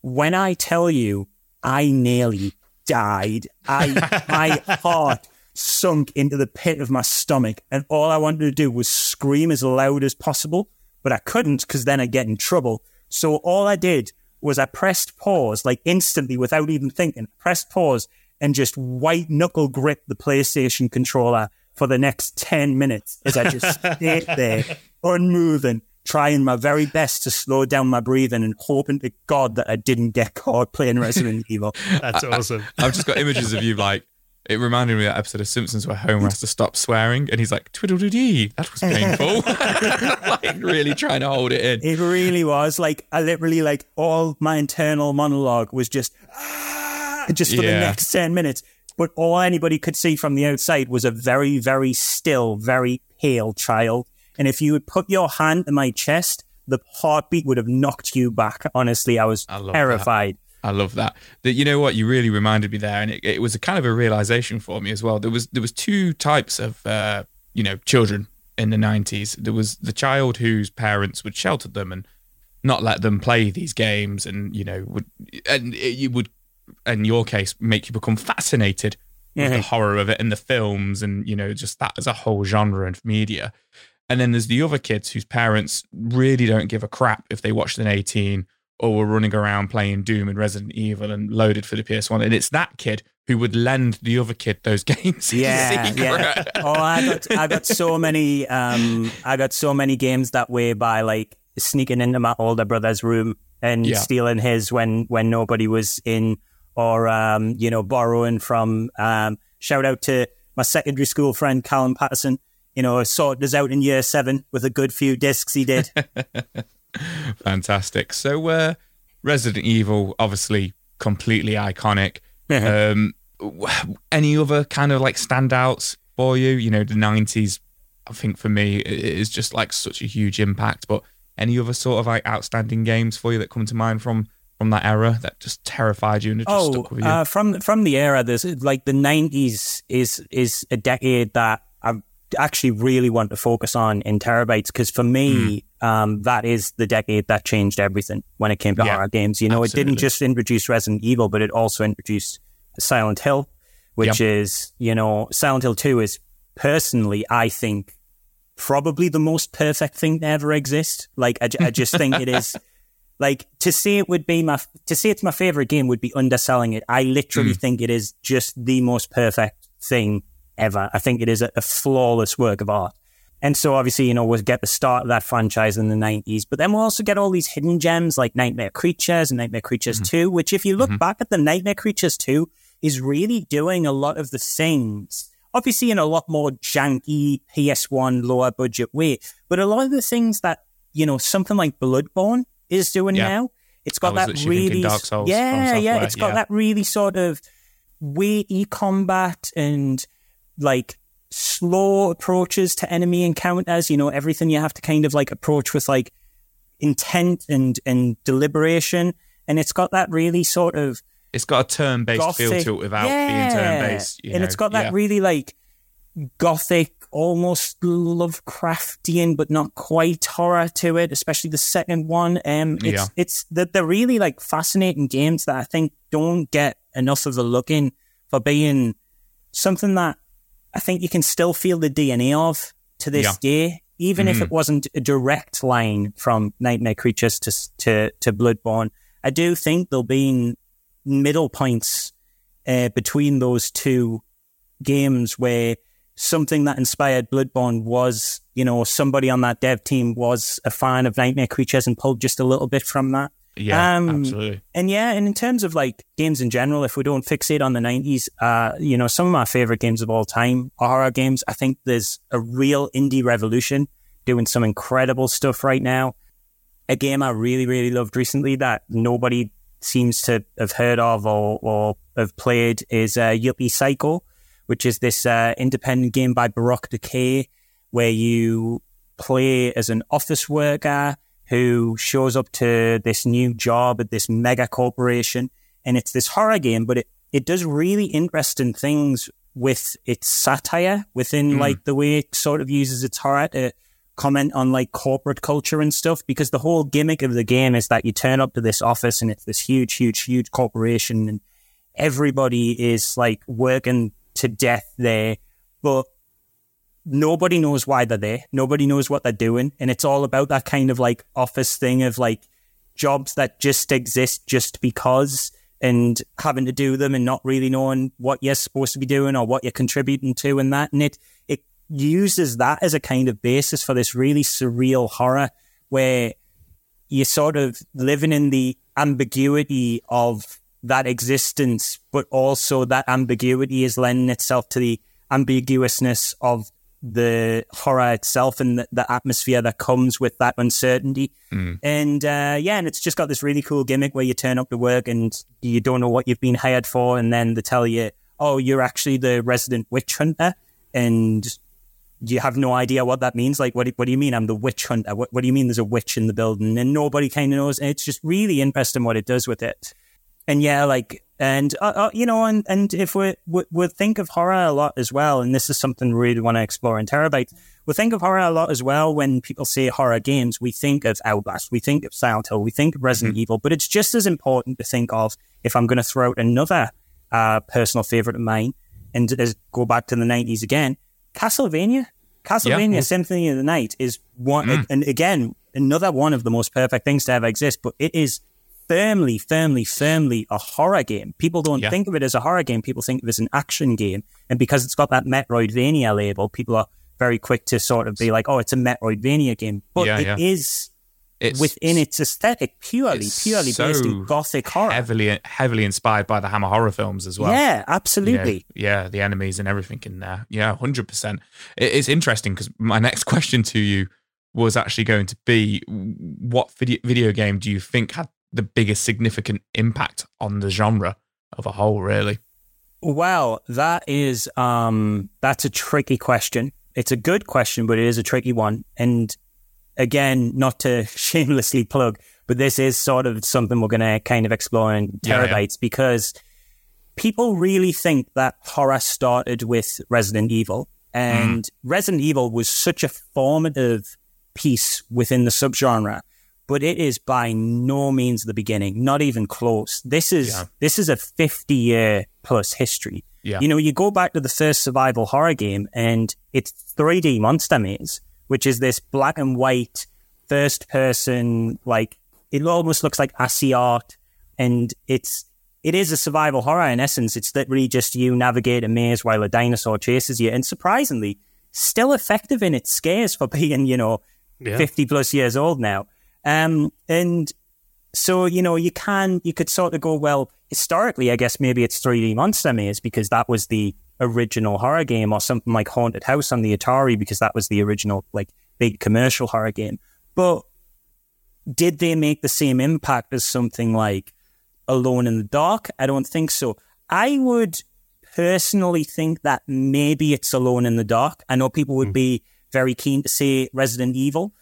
S6: When I tell you, I nearly died. I my heart sunk into the pit of my stomach, and all I wanted to do was scream as loud as possible, but I couldn't because then I'd get in trouble. So all I did was I pressed pause, like instantly without even thinking, pressed pause and just white knuckle grip the PlayStation controller for the next 10 minutes as I just stayed there, unmoving, trying my very best to slow down my breathing and hoping to God that I didn't get caught playing Resident Evil.
S1: That's awesome.
S2: I've just got images of you like. It reminded me of that episode of Simpsons where Homer has to stop swearing, and he's like twiddle doo dee, That was painful. like really trying to hold it in.
S6: It really was. Like, I literally, like, all my internal monologue was just, ah, just for the next 10 minutes. But all anybody could see from the outside was a very, very still, very pale child. And if you would put your hand to my chest, the heartbeat would have knocked you back. Honestly, I was
S2: I love that. I love that. That you know what you really reminded me there, and it, it was a kind of a realization for me as well. There was there was two types of uh, you know children in the nineties. There was the child whose parents would shelter them and not let them play these games, and you know would and it, you would in your case make you become fascinated with the horror of it and the films and you know just that as a whole genre and media. And then there's the other kids whose parents really don't give a crap if they watch an 18 or were running around playing Doom and Resident Evil and loaded for the PS1. And it's that kid who would lend the other kid those games.
S6: Yeah, yeah. Oh, I got I got so many um I got so many games that way by like sneaking into my older brother's room and
S2: Yeah.
S6: stealing his when when nobody was in or um you know borrowing from um shout out to my secondary school friend Callum Patterson you know sorted us out in year 7 with a good few discs he did
S2: Fantastic. So, uh, Resident Evil, obviously completely iconic.
S6: Uh-huh.
S2: um, any other kind of like standouts for you? You know, the 90s, I think for me, it is just like such a huge impact. But any other sort of like outstanding games for you that come to mind from from that era that just terrified you and it just
S6: oh,
S2: stuck with you?
S6: uh, from from the era, there's like the '90s is is a decade that I actually really want to focus on in TerrorBytes because for me, um, that is the decade that changed everything when it came to
S2: Yeah,
S6: horror games. You know, it didn't just introduce Resident Evil, but it also introduced Silent Hill, which is you know Silent Hill Two is personally, I think. Probably the most perfect thing to ever exist. Like, I, I just think it is like to say it would be my to say it's my favorite game would be underselling it. I literally think it is just the most perfect thing ever. I think it is a, a flawless work of art. And so obviously, you know, we'll get the start of that franchise in the nineties, but then we'll also get all these hidden gems like Nightmare Creatures and Nightmare Creatures mm-hmm. Two, which if you look mm-hmm. back at the Nightmare Creatures Two is really doing a lot of the things. Obviously, in a lot more janky PS1 lower budget way, but a lot of the things that you know something like Bloodborne is doing
S2: Yeah.
S6: now, it's got that really,
S2: Dark Souls
S6: yeah, yeah, it's got
S2: yeah.
S6: that really sort of weighty combat and like slow approaches to enemy encounters. You know, everything you have to kind of like approach with like intent and and deliberation. And it's got that really sort of
S2: it's got a turn based feel to it without
S6: yeah.
S2: being turn based.
S6: and it's got that really like gothic, almost Lovecraftian, but not quite horror to it. Especially the second one. Um, it's
S2: Yeah.
S6: it's the they're really like fascinating games that I think don't get enough of a look in for being something that I think you can still feel the DNA of to this
S2: Yeah.
S6: day, even if
S2: Mhm.
S6: it wasn't a direct line from Nightmare Creatures to to to Bloodborne. I do think there'll be middle points uh, between those two games where something that inspired Bloodborne was, you know, somebody on that dev team was a fan of Nightmare Creatures and pulled just a little bit from that.
S2: Yeah,
S6: Um,
S2: absolutely.
S6: And yeah, and in terms of like games in general, if we don't fixate on the 90s, uh, you know, some of my favorite games of all time are horror games. I think there's a real indie revolution doing some incredible stuff right now. A game I really, really loved recently that nobody seems to have heard of or, or have played is uh, Yuppie Psycho, which is this uh, independent game by Baroque Decay where you play as an office worker who shows up to this new job at this mega corporation. And it's this horror game, but it, it does really interesting things with its satire within hmm. like the way it sort of uses its horror to comment on like corporate culture and stuff. Because the whole gimmick of the game is that you turn up to this office and it's this huge, huge, huge corporation and everybody is like working to death there. But nobody knows why they're there. Nobody knows what they're doing. And it's all about that kind of like office thing of like jobs that just exist just because and having to do them and not really knowing what you're supposed to be doing or what you're contributing to and that. And it, it uses that as a kind of basis for this really surreal horror where you're sort of living in the ambiguity of that existence, but also that ambiguity is lending itself to the ambiguousness of the horror itself and the, the atmosphere that comes with that uncertainty. And uh, yeah, and it's just got this really cool gimmick where you turn up to work and you don't know what you've been hired for, and then they tell you, "Oh, you're actually the resident witch hunter," and you have no idea what that means. Like, what do, what do you mean? I'm the witch hunter. What, what do you mean? There's a witch in the building, and nobody kind of knows. And it's just really interesting what it does with it. And yeah, like, and uh, uh, you know, and and if we we think of horror a lot as well, and this is something we really want to explore in TerrorByte. We think of horror a lot as well when people say horror games. We think of Outlast, we think of Silent Hill, we think of Resident Evil, but it's just as important to think of if I'm going to throw out another uh, personal favorite of mine and as go back to the 90s again, Castlevania. Castlevania
S2: Yeah.
S6: Symphony of the Night is one, and again, another one of the most perfect things to ever exist, but it is firmly, firmly, firmly a horror game. People don't
S2: Yeah.
S6: think of it as a horror game. People think of it as an action game. And because it's got that Metroidvania label, people are very quick to sort of be like, oh, it's a Metroidvania game. But
S2: Yeah,
S6: it
S2: yeah.
S6: is
S2: It's
S6: within its aesthetic, purely,
S2: it's
S6: purely
S2: so
S6: based in gothic horror.
S2: heavily heavily inspired by the Hammer horror films as well.
S6: yeah, absolutely.
S2: Yeah, yeah, the enemies and everything in there. Yeah, hundred percent. It's interesting because my next question to you was actually going to be, what video video game do you think had the biggest significant impact on the genre of a whole? Really?
S6: Well, that is um that's a tricky question. It's a good question, but it is a tricky one. And again, not to shamelessly plug, but this is sort of something we're gonna kind of explore in
S2: Yeah, yeah.
S6: TerrorBytes because people really think that horror started with Resident Evil. And Resident Evil was such a formative piece within the subgenre, but it is by no means the beginning, not even close. This is
S2: Yeah.
S6: this is a 50 year plus history.
S2: Yeah.
S6: You know, you go back to the first survival horror game and it's 3D Monster Maze, which is this black and white first person, like it almost looks like ASCII art. And it's, it is a survival horror in essence. It's literally just you navigate a maze while a dinosaur chases you. And surprisingly, still effective in its scares for being, you know,
S1: Yeah.
S6: 50 plus years old now. Um, and so, you know, you can, you could sort of go, well, historically, I guess maybe it's 3D Monster Maze because that was the original horror game or something like Haunted House on the Atari because that was the original, like, big commercial horror game. But did they make the same impact as something like Alone in the Dark? I don't think so. I would personally think that maybe it's Alone in the Dark. I know people would be very keen to say Resident Evil,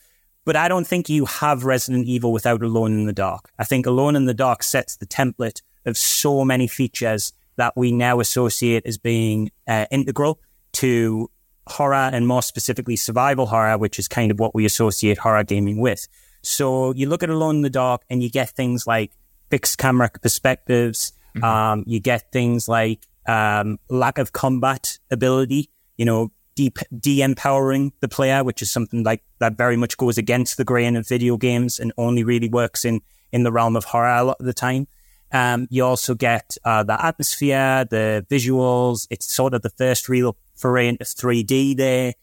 S6: but I don't think you have Resident Evil without Alone in the Dark. I think Alone in the Dark sets the template of so many features that we now associate as being uh, integral to horror and more specifically survival horror, which is kind of what we associate horror gaming with. So you look at Alone in the Dark and you get things like fixed camera perspectives. Um, you get things like um, lack of combat ability, you know, de- de-empowering the player, which is something like that very much goes against the grain of video games and only really works in, in the realm of horror a lot of the time. Um, you also get uh, the atmosphere, the visuals. It's sort of the first real foray into 3D there.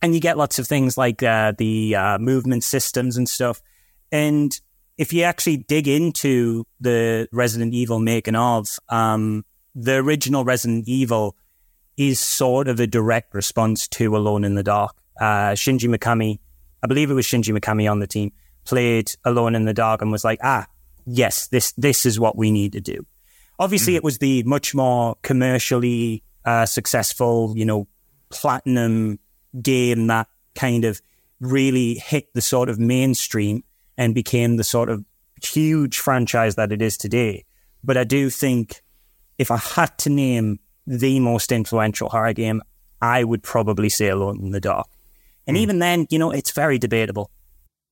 S6: And you get lots of things like uh, the uh, movement systems and stuff. And if you actually dig into the Resident Evil making of, um, the original Resident Evil is sort of a direct response to Alone in the Dark. Uh, Shinji Mikami, I believe it was Shinji Mikami on the team, played Alone in the Dark and was like, ah, yes, this this is what we need to do. Obviously, mm. it was the much more commercially uh, successful, you know, platinum game that kind of really hit the sort of mainstream and became the sort of huge franchise that it is today. But I do think if I had to name the most influential horror game, I would probably say Alone in the Dark. And mm. even then, you know, it's very debatable.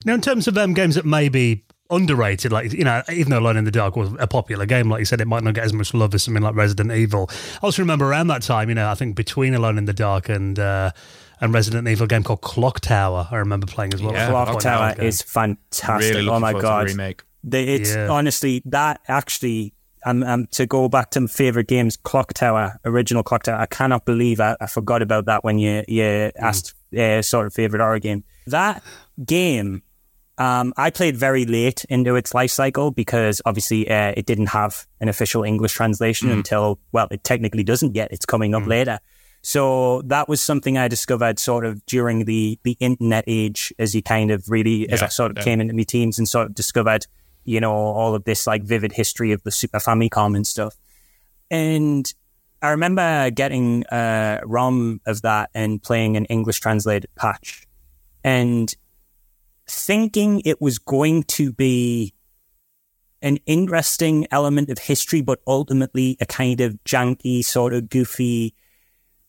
S1: Now, in terms of um, games that may be underrated, like, you know, even though Alone in the Dark was a popular game, like you said, it might not get as much love as something like Resident Evil. I also remember around that time, you know, I think between Alone in the Dark and. Uh, and Resident Evil game called Clock Tower. I remember playing as well.
S6: Yeah, Clock Tower is fantastic. Really oh my god! remake. It's yeah. honestly that actually. Um, um, to go back to my favorite games, Clock Tower, original Clock Tower. I cannot believe I, I forgot about that when you you mm. asked uh, sort of favorite horror game. That game um, I played very late into its life cycle because obviously uh, it didn't have an official English translation mm. until, well, it technically doesn't yet. It's coming up mm. later. So that was something I discovered sort of during the, the internet age as you kind of really, yeah, as I sort of yeah. came into my teams and sort of discovered, you know, all of this like vivid history of the Super Famicom and stuff. And I remember getting a ROM of that and playing an English translated patch and thinking it was going to be an interesting element of history, but ultimately a kind of janky, sort of goofy,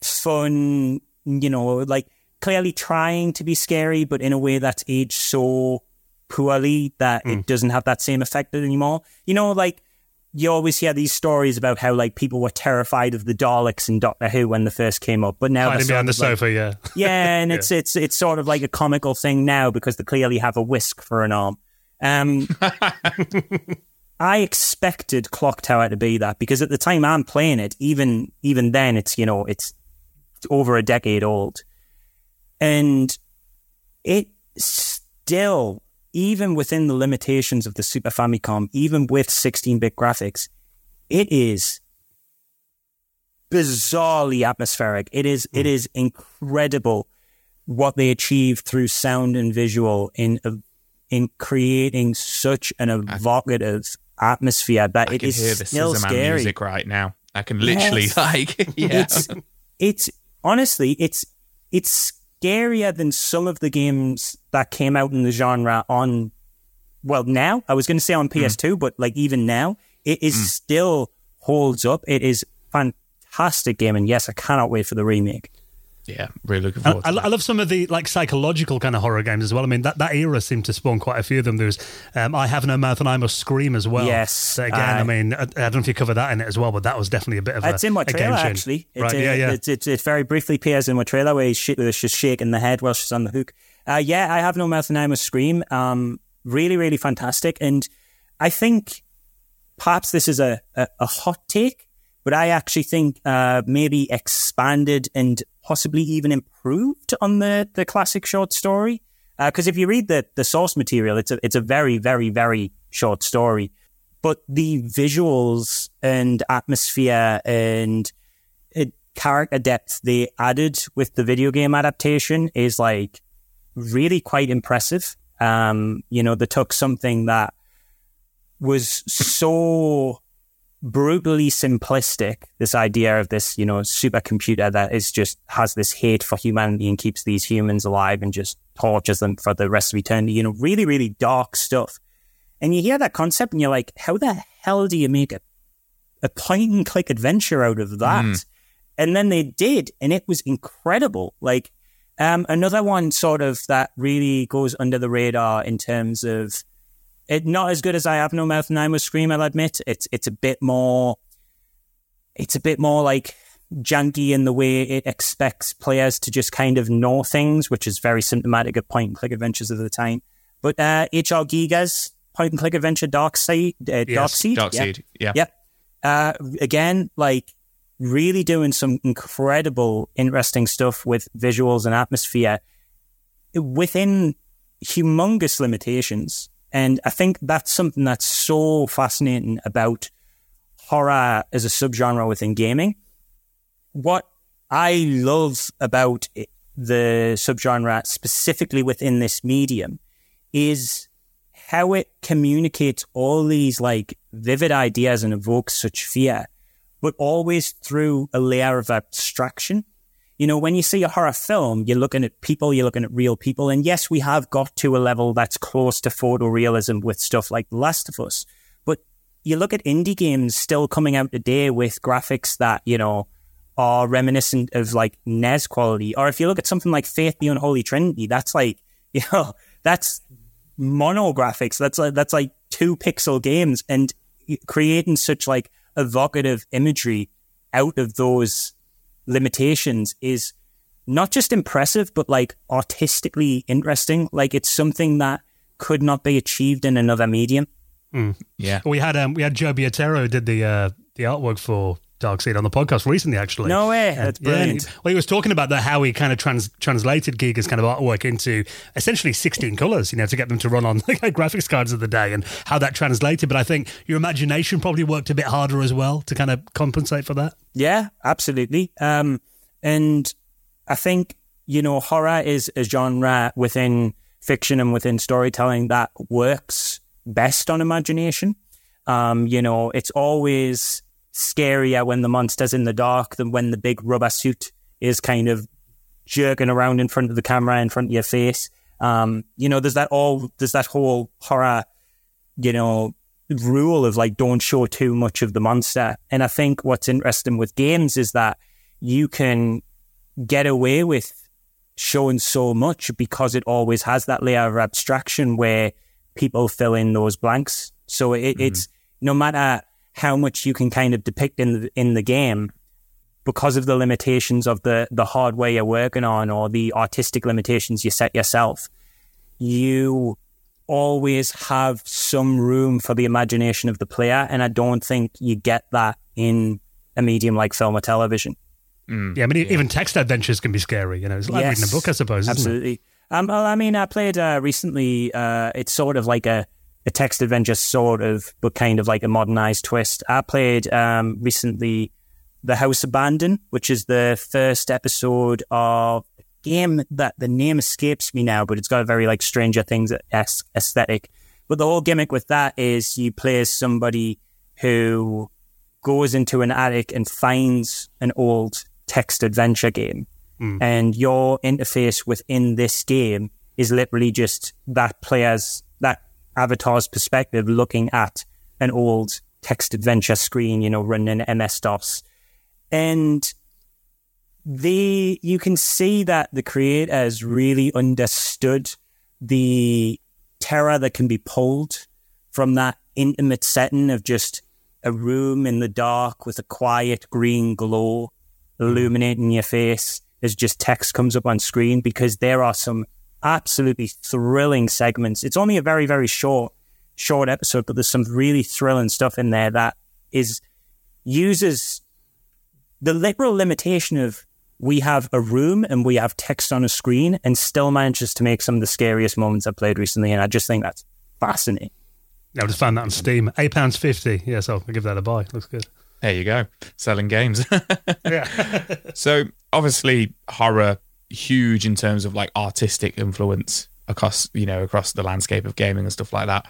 S6: fun, you know, like clearly trying to be scary, but in a way that's aged so poorly that mm. it hmm. doesn't have that same effect anymore. You know, like you always hear these stories about how like people were terrified of the Daleks in Doctor Who when they first came up, but now
S1: hiding behind the like, sofa, yeah,
S6: yeah, and yeah. it's it's it's sort of like a comical thing now because they clearly have a whisk for an arm. Um, I expected Clock Tower to be that because at the time I'm playing it, even even then, it's you know it's over a decade old. And it still, even within the limitations of the Super Famicom, even with 16 bit graphics, it is bizarrely atmospheric. It is, mm. it hmm. incredible what they achieved through sound and visual in, in creating such an evocative atmosphere that I it is hear the still scary.
S2: music right now. I can literally yes. like, yeah.
S6: It's, it's honestly, it's it's scarier than some of the games that came out in the genre on well now. I was going to say on PS2, mm. but like even now, it is mm. still holds up. It is fantastic game, and yes, I cannot wait for the remake.
S2: Yeah, really looking forward. I,
S1: I, love some of the like psychological kind of horror games as well. I mean, that, that era seemed to spawn quite a few of them. There's um, I Have No Mouth and I Must Scream as well.
S6: Yes.
S1: So again, uh, I mean, I, I, don't know if you cover that in it as well, but that was definitely a bit of
S6: a. It's in my trailer actually. It's, right? Uh, yeah, yeah. It, it, it, very briefly appears in my trailer where he's, sh- she's shaking the head while she's on the hook. Uh, yeah, I Have No Mouth and I Must Scream. Um, really, really fantastic, and I think perhaps this is a, a, a hot take, but I actually think uh, maybe expanded and possibly even improved on the, the classic short story. Because uh, if you read the, the source material, it's a, it's a very, very, very short story. But the visuals and atmosphere and it, character depth they added with the video game adaptation is like really quite impressive. Um, you know, they took something that was so brutally simplistic this idea of this you know supercomputer that is just has this hate for humanity and keeps these humans alive and just tortures them for the rest of eternity you know really really dark stuff. And you hear that concept and you're like how the hell do you make a, a point and click adventure out of that? Mm. and then they did and it was incredible. Like um, another one sort of that really goes under the radar in terms of it not as good as I have no mouth and I must scream. I'll admit it's it's a bit more. It's a bit more like janky in the way it expects players to just kind of know things, which is very symptomatic of point and click adventures of the time. But uh, HR Giger's, point and click adventure Dark Seed. Uh, Dark Seed.
S2: Dark
S6: yeah.
S2: Seed. Yeah.
S6: Yep. Uh, again, like really doing some incredible, interesting stuff with visuals and atmosphere within humongous limitations. And I think that's something that's so fascinating about horror as a subgenre within gaming. What I love about it, the subgenre, specifically within this medium, is how it communicates all these like vivid ideas and evokes such fear, but always through a layer of abstraction. You know, when you see a horror film, you're looking at people, you're looking at real people. And yes, we have got to a level that's close to photorealism with stuff like The Last of Us. But you look at indie games still coming out today with graphics that, you know, are reminiscent of like NES quality. Or if you look at something like Faith the Unholy Trinity, that's like, you know, that's mono graphics. That's like, that's like two pixel games and creating such like evocative imagery out of those limitations is not just impressive, but like artistically interesting. Like it's something that could not be achieved in another medium.
S2: Yeah.
S1: We had um, we had Joe Biotero who did the uh, the artwork for Dark Seed on the podcast recently, actually.
S6: No way. That's brilliant.
S1: he- well, he was talking about that how he kind of trans- translated Giger's kind of artwork into essentially 16 colors, you know, to get them to run on like, graphics cards of the day, and how that translated. But I think your imagination probably worked a bit harder as well to kind of compensate for that.
S6: Yeah, absolutely. Um, and I think, you know, horror is a genre within fiction and within storytelling that works best on imagination. Um, you know, it's always scarier when the monster's in the dark than when the big rubber suit is kind of jerking around in front of the camera in front of your face. Um, you know, there's that all there's that whole horror, you know, rule of like don't show too much of the monster. And I think what's interesting with games is that you can get away with showing so much because it always has that layer of abstraction where people fill in those blanks. So it, it's no matter how much you can kind of depict in the, in the game, because of the limitations of the the hardware you're working on or the artistic limitations you set yourself, you always have some room for the imagination of the player, and I don't think you get that in a medium like film or television.
S1: Yeah, I mean, e-, even text adventures can be scary. You know, it's like
S6: Yes,
S1: reading a book, I suppose. Isn't It?
S6: Absolutely. Um, well, I mean, I played uh, recently. Uh, it's sort of like a, a text adventure, sort of, but kind of like a modernized twist. I played um, recently The House Abandoned, which is the first episode of a game that the name escapes me now, but it's got a very like Stranger Things esque aesthetic. But the whole gimmick with that is you play as somebody who goes into an attic and finds an old text adventure game. And your interface within this game is literally just that player's, avatar's perspective looking at an old text adventure screen, you know, running MS DOS. And the you can see that the creators really understood the terror that can be pulled from that intimate setting of just a room in the dark with a quiet green glow illuminating your face as just text comes up on screen because there are some absolutely thrilling segments. It's only a very, very short, short episode, but there's some really thrilling stuff in there that is uses the literal limitation of we have a room and we have text on a screen and still manages to make some of the scariest moments I've played recently. And I just think that's fascinating.
S1: I just found that on Steam. Eight pounds fifty. Yeah, so I'll give that a buy. Looks good.
S2: There you go. Selling games.
S1: Yeah.
S2: so obviously horror huge in terms of like artistic influence across, you know, across the landscape of gaming and stuff like that.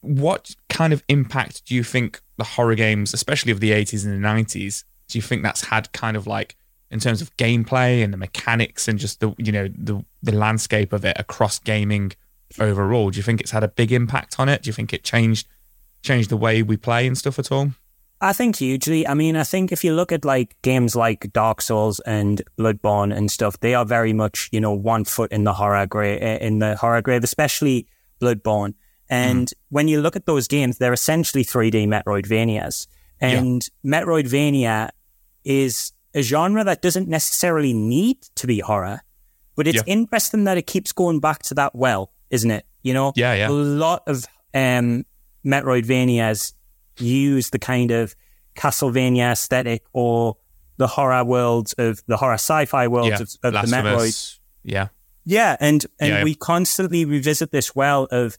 S2: What kind of impact do you think the horror games, especially of the 80s and the 90s, do you think that's had kind of like in terms of gameplay and the mechanics and just the you know the the landscape of it across gaming overall? Do you think it's had a big impact on it? Do you think it changed changed the way we play and stuff at all?
S6: I think hugely. I mean, I think if you look at like games like Dark Souls and Bloodborne and stuff, they are very much, you know, one foot in the horror grave, in the horror grave, especially Bloodborne. And when you look at those games, they're essentially 3D Metroidvanias. And Metroidvania is a genre that doesn't necessarily need to be horror, but it's
S2: Yeah.
S6: interesting that it keeps going back to that well, isn't it? You know,
S2: Yeah, yeah.
S6: a lot of um, Metroidvanias use the kind of Castlevania aesthetic or the horror worlds of the horror sci-fi worlds
S2: yeah,
S6: of, of the Metroid.
S2: Yeah,
S6: Yeah, and and
S2: Yeah.
S6: we constantly revisit this well of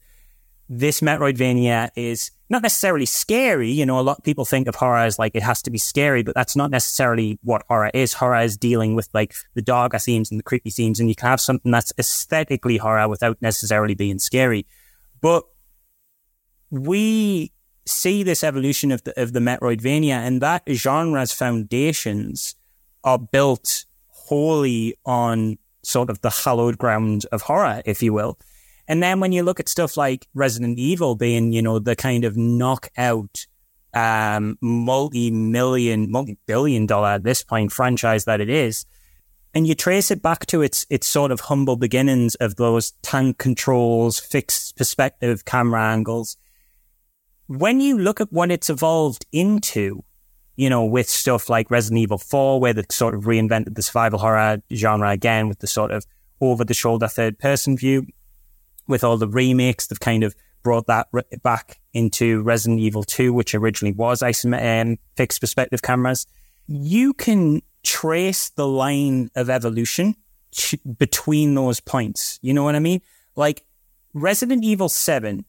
S6: this Metroidvania is not necessarily scary. You know, a lot of people think of horror as like it has to be scary, but that's not necessarily what horror is. Horror is dealing with like the darker themes and the creepy themes, and you can have something that's aesthetically horror without necessarily being scary. But we see this evolution of the of the Metroidvania, and that genre's foundations are built wholly on sort of the hallowed ground of horror, if you will. And then when you look at stuff like Resident Evil being, you know, the kind of knockout, um, multi-million, multi-billion dollar at this point franchise that it is, and you trace it back to its its sort of humble beginnings of those tank controls, fixed perspective camera angles. When you look at what it's evolved into, you know, with stuff like Resident Evil 4, where they sort of reinvented the survival horror genre again with the sort of over the shoulder third person view, with all the remakes, they've kind of brought that re- back into Resident Evil 2, which originally was isometric um, fixed perspective cameras. You can trace the line of evolution ch- between those points. You know what I mean? Like Resident Evil 7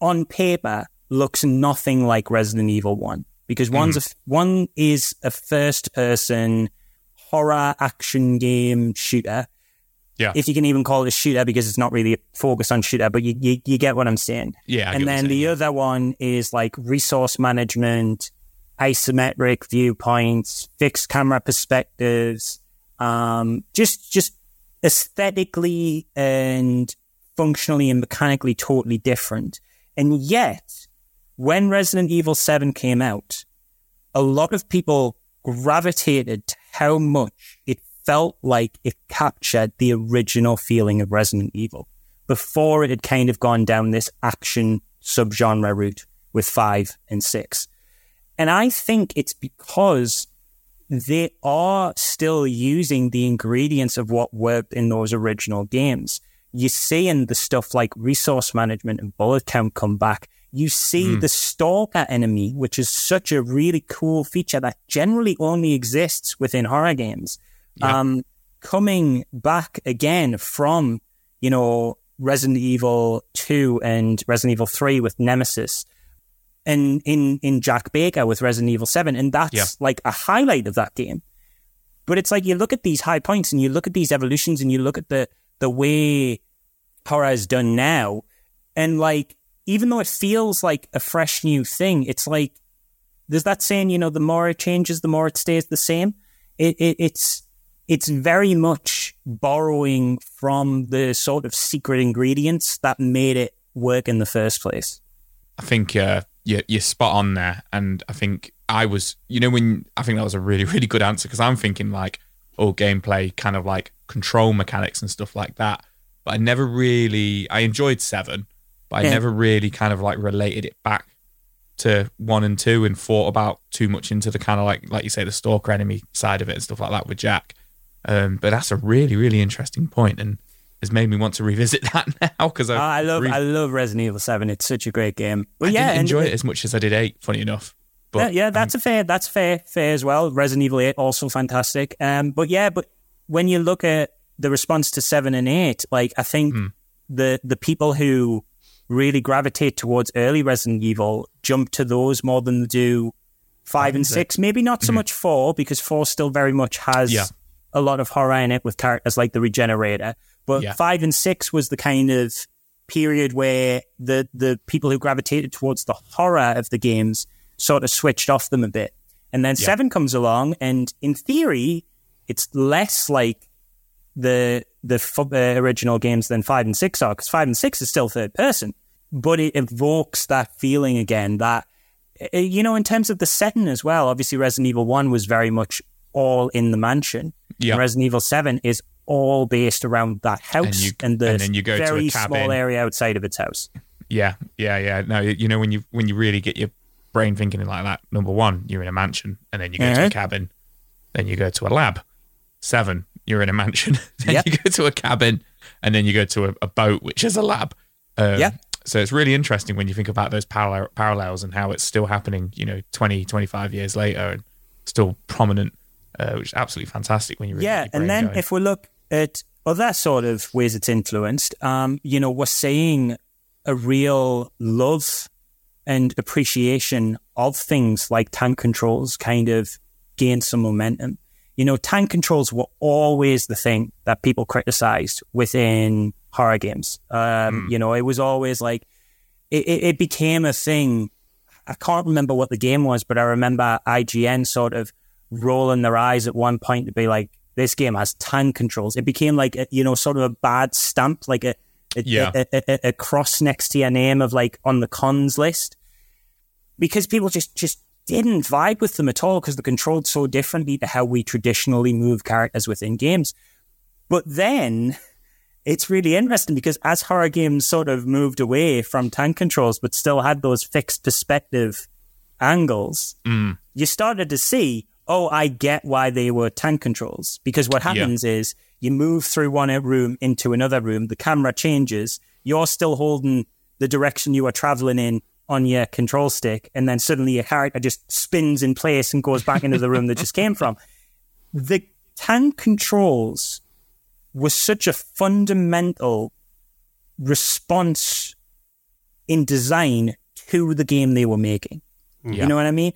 S6: on paper looks nothing like Resident Evil 1 because one's a f one is a first person horror action game shooter.
S2: Yeah.
S6: If you can even call it a shooter because it's not really focused on shooter, but you, you, you get what I'm saying.
S2: Yeah, I
S6: and then the
S2: yeah.
S6: other one is like resource management, isometric viewpoints, fixed camera perspectives, um, just just aesthetically and functionally and mechanically totally different. And yet, when Resident Evil 7 came out, a lot of people gravitated to how much it felt like it captured the original feeling of Resident Evil before it had kind of gone down this action subgenre route with 5 and 6. And I think it's because they are still using the ingredients of what worked in those original games. You're seeing the stuff like resource management and bullet count come back. You see the stalker enemy, which is such a really cool feature that generally only exists within horror games, um, coming back again from, you know, Resident Evil 2 and Resident Evil 3 with Nemesis and in in Jack Baker with Resident Evil 7 and that's
S2: Yeah.
S6: like a highlight of that game. But it's like you look at these high points and you look at these evolutions and you look at the the way horror is done now and like even though it feels like a fresh new thing, it's like there's that saying, you know, the more it changes, the more it stays the same. It, it it's it's very much borrowing from the sort of secret ingredients that made it work in the first place.
S2: I think uh, you're, you're spot on there. And I think I was, you know, when I think that was a really, really good answer because I'm thinking like, oh, gameplay, kind of like control mechanics and stuff like that. But I never really, I enjoyed seven, but I
S6: Yeah.
S2: never really kind of like related it back to one and two and thought about too much into the kind of like, like you say, the stalker enemy side of it and stuff like that with Jack. Um, but that's a really, really interesting point and has made me want to revisit that now because
S6: I love
S2: re-
S6: I love Resident Evil Seven. It's such a great game. But
S2: I
S6: yeah,
S2: didn't
S6: and-
S2: enjoy it as much as I did eight. Funny enough, but
S6: yeah, yeah, that's a fair. That's fair. Fair as well. Resident Evil Eight also fantastic. Um, but yeah, but when you look at the response to seven and eight, like I think
S2: Hmm.
S6: the the people who really gravitate towards early Resident Evil jump to those more than they do five and six. Maybe not so mm-hmm. much four because four still very much has.
S2: Yeah.
S6: a lot of horror in it with characters like the Regenerator. But
S2: Yeah.
S6: five and six was the kind of period where the the people who gravitated towards the horror of the games sort of switched off them a bit. And then seven comes along, and in theory, it's less like the the f- uh, original games than five and six are, because five and six is still third person, but it evokes that feeling again. That uh, you know, in terms of the setting as well. Obviously, Resident Evil One was very much all in the mansion.
S2: Yeah.
S6: And Resident Evil Seven is all based around that house
S2: you-
S6: and, the
S2: and then you go to a cabin.
S6: small area outside of its house.
S2: yeah, yeah, yeah. No, you know when you when you really get your brain thinking like that. Number one, you're in a mansion, and then you go to a
S6: Mhm.
S2: cabin, then you go to a lab. Seven, you're in a mansion, then
S6: Yep.
S2: you go to a cabin, and then you go to a, a boat, which is a lab. Um,
S6: Yeah.
S2: So it's really interesting when you think about those parallel, parallels and how it's still happening, you know, 20, 25 years later and still prominent, uh, which is absolutely fantastic when you
S6: yeah. And then
S2: going.
S6: if we look at other sort of ways it's influenced, um, you know, we're seeing a real love and appreciation of things like tank controls kind of gain some momentum. You know, tank controls were always the thing that people criticized within horror games. Um, You know, it was always like, it, it, it became a thing. I can't remember what the game was, but I remember IGN sort of rolling their eyes at one point to be like, this game has tank controls. It became like, a, you know, sort of a bad stamp, like a, a,
S2: Yeah.
S6: a, a, a- a cross next to your name of like on the cons list because people just, just didn't vibe with them at all because they're controlled so differently to how we traditionally move characters within games. But then it's really interesting because as horror games sort of moved away from tank controls, but still had those fixed perspective angles, mm. you started to see, oh, I get why they were tank controls. Because what happens is you move through one room into another room, the camera changes, you're still holding the direction you are traveling in on your control stick, and then suddenly your character just spins in place and goes back into the room that just came from. The tank controls was such a fundamental response in design to the game they were making. You know what I mean?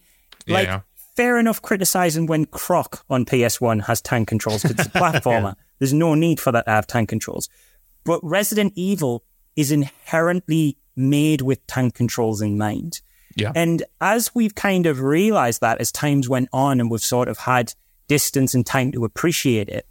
S6: Like,
S2: yeah.
S6: fair enough criticizing when Croc on PS1 has tank controls because it's a platformer. There's no need for that to have tank controls. But Resident Evil is inherently made with tank controls in mind.
S2: Yeah.
S6: And as we've kind of realized that as times went on and we've sort of had distance and time to appreciate it,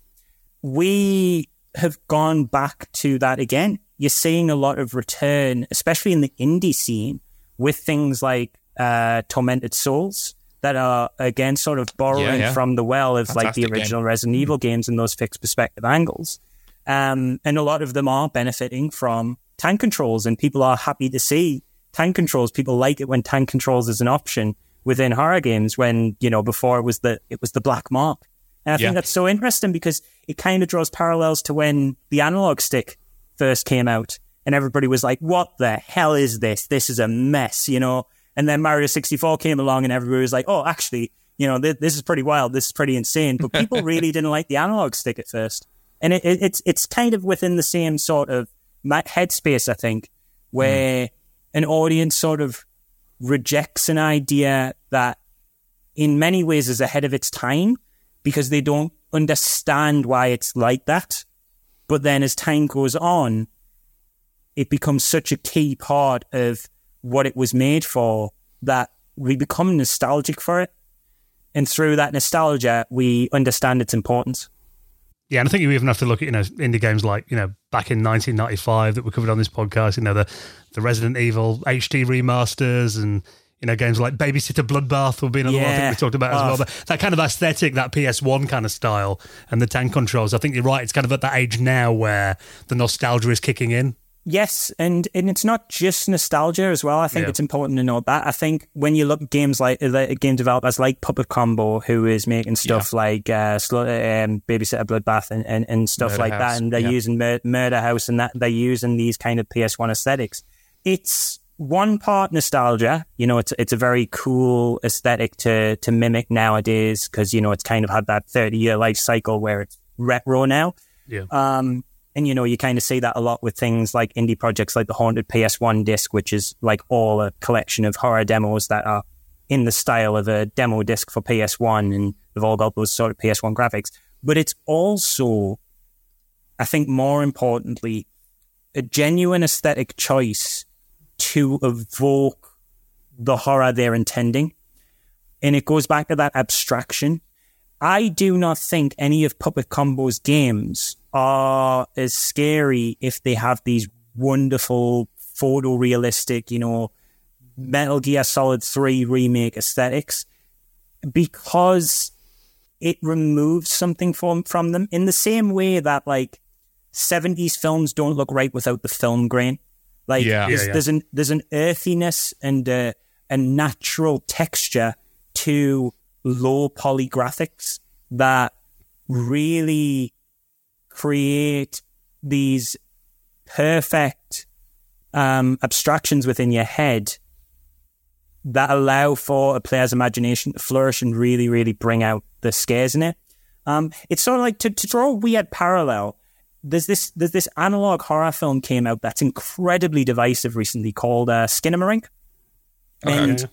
S6: we have gone back to that again. You're seeing a lot of return, especially in the indie scene, with things like uh, Tormented Souls that are again sort of borrowing
S2: Yeah, yeah.
S6: from the well of like the
S2: Fantastic game.
S6: original Resident Evil games and those fixed perspective angles. Um, and a lot of them are benefiting from tank controls, and people are happy to see tank controls. People like it when tank controls is an option within horror games. When you know before it was the it was the black mark, and I
S2: Yeah.
S6: think that's so interesting because it kind of draws parallels to when the analog stick first came out, and everybody was like, "What the hell is this? This is a mess," you know. And then Mario 64 came along, and everybody was like, "Oh, actually." You know, th- this is pretty wild. This is pretty insane. But people really didn't like the analog stick at first and it, it, it's it's kind of within the same sort of headspace, I think, where hmm. an audience sort of rejects an idea that, in many ways, is ahead of its time because they don't understand why it's like that. But then, as time goes on, it becomes such a key part of what it was made for that we become nostalgic for it, and through that nostalgia, we understand its importance.
S1: Yeah, and I think you even have to look at you know indie games like you know back in 1995 that were covered on this podcast. You know the the Resident Evil HD remasters and you know games like Babysitter Bloodbath will be another one I think we talked about as
S6: Oh.
S1: well. Ah. But that kind of aesthetic, that PS1 kind of style, and the tank controls. I think you're right. It's kind of at that age now where the nostalgia is kicking in.
S6: Yes, and, and it's not just nostalgia as well. I think
S1: Yeah.
S6: it's important to note that. I think when you look at games like uh, game developers like Puppet Combo, who is making stuff like uh, Sl- um, Babysitter Bloodbath and, and, and stuff
S2: Murder
S6: like
S2: House,
S6: that, and they're
S2: yeah.
S6: using Mur- Murder House and that they're using these kind of PS1 aesthetics. It's one part nostalgia. You know, it's it's a very cool aesthetic to to mimic nowadays because you know it's kind of had that thirty year life cycle where it's retro now.
S1: Yeah.
S6: Um, and you know, you kind of see that a lot with things like indie projects like the Haunted PS1 disc, which is like all a collection of horror demos that are in the style of a demo disc for PS1, and they've all got those sort of PS1 graphics. But it's also, I think, more importantly, a genuine aesthetic choice to evoke the horror they're intending. And it goes back to that abstraction. I do not think any of Puppet Combo's games are as scary if they have these wonderful photorealistic, you know, Metal Gear Solid 3 remake aesthetics because it removes something from from them in the same way that like 70s films don't look right without the film grain. Like
S2: Yeah.
S6: there's,
S1: Yeah, yeah.
S6: there's an there's an earthiness and a, a natural texture to low poly graphics that really create these perfect um, abstractions within your head that allow for a player's imagination to flourish and really, really bring out the scares in it. Um, it's sort of like to, to draw a weird parallel. There's this there's this analog horror film came out that's incredibly divisive recently called uh, Skinamarink, and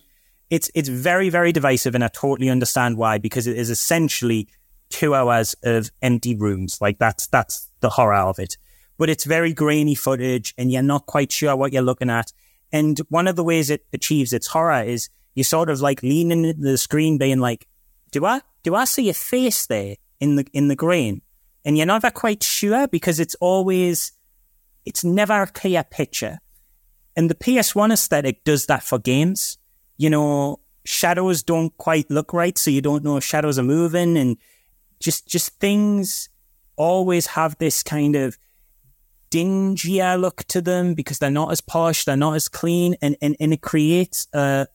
S6: it's it's very very divisive, and I totally understand why because it is essentially two hours of empty rooms. Like that's that's the horror of it. But it's very grainy footage, and you're not quite sure what you're looking at. And one of the ways it achieves its horror is you sort of like leaning into the screen, being like, "Do I do I see a face there in the in the grain?" And you're never quite sure because it's always it's never a clear picture. And the PS1 aesthetic does that for games. You know, shadows don't quite look right, so you don't know if shadows are moving, and just just things always have this kind of dingier look to them because they're not as polished, they're not as clean, and, and, and it creates a,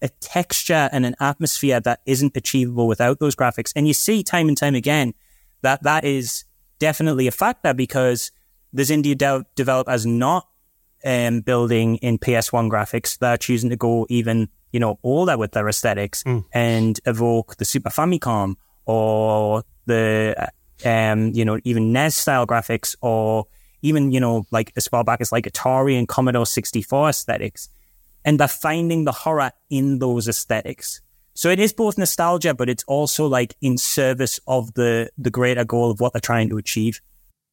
S6: a texture and an atmosphere that isn't achievable without those graphics. And you see time and time again that that is definitely a factor because there's indie de- developers not um, building in PS1 graphics. They're choosing to go even, you know, older with their aesthetics
S1: Mm.
S6: and evoke the Super Famicom or the, um, you know, even NES style graphics or even, you know, like as far back as like Atari and Commodore 64 aesthetics. And they're finding the horror in those aesthetics. So it is both nostalgia, but it's also like in service of the, the greater goal of what they're trying to achieve.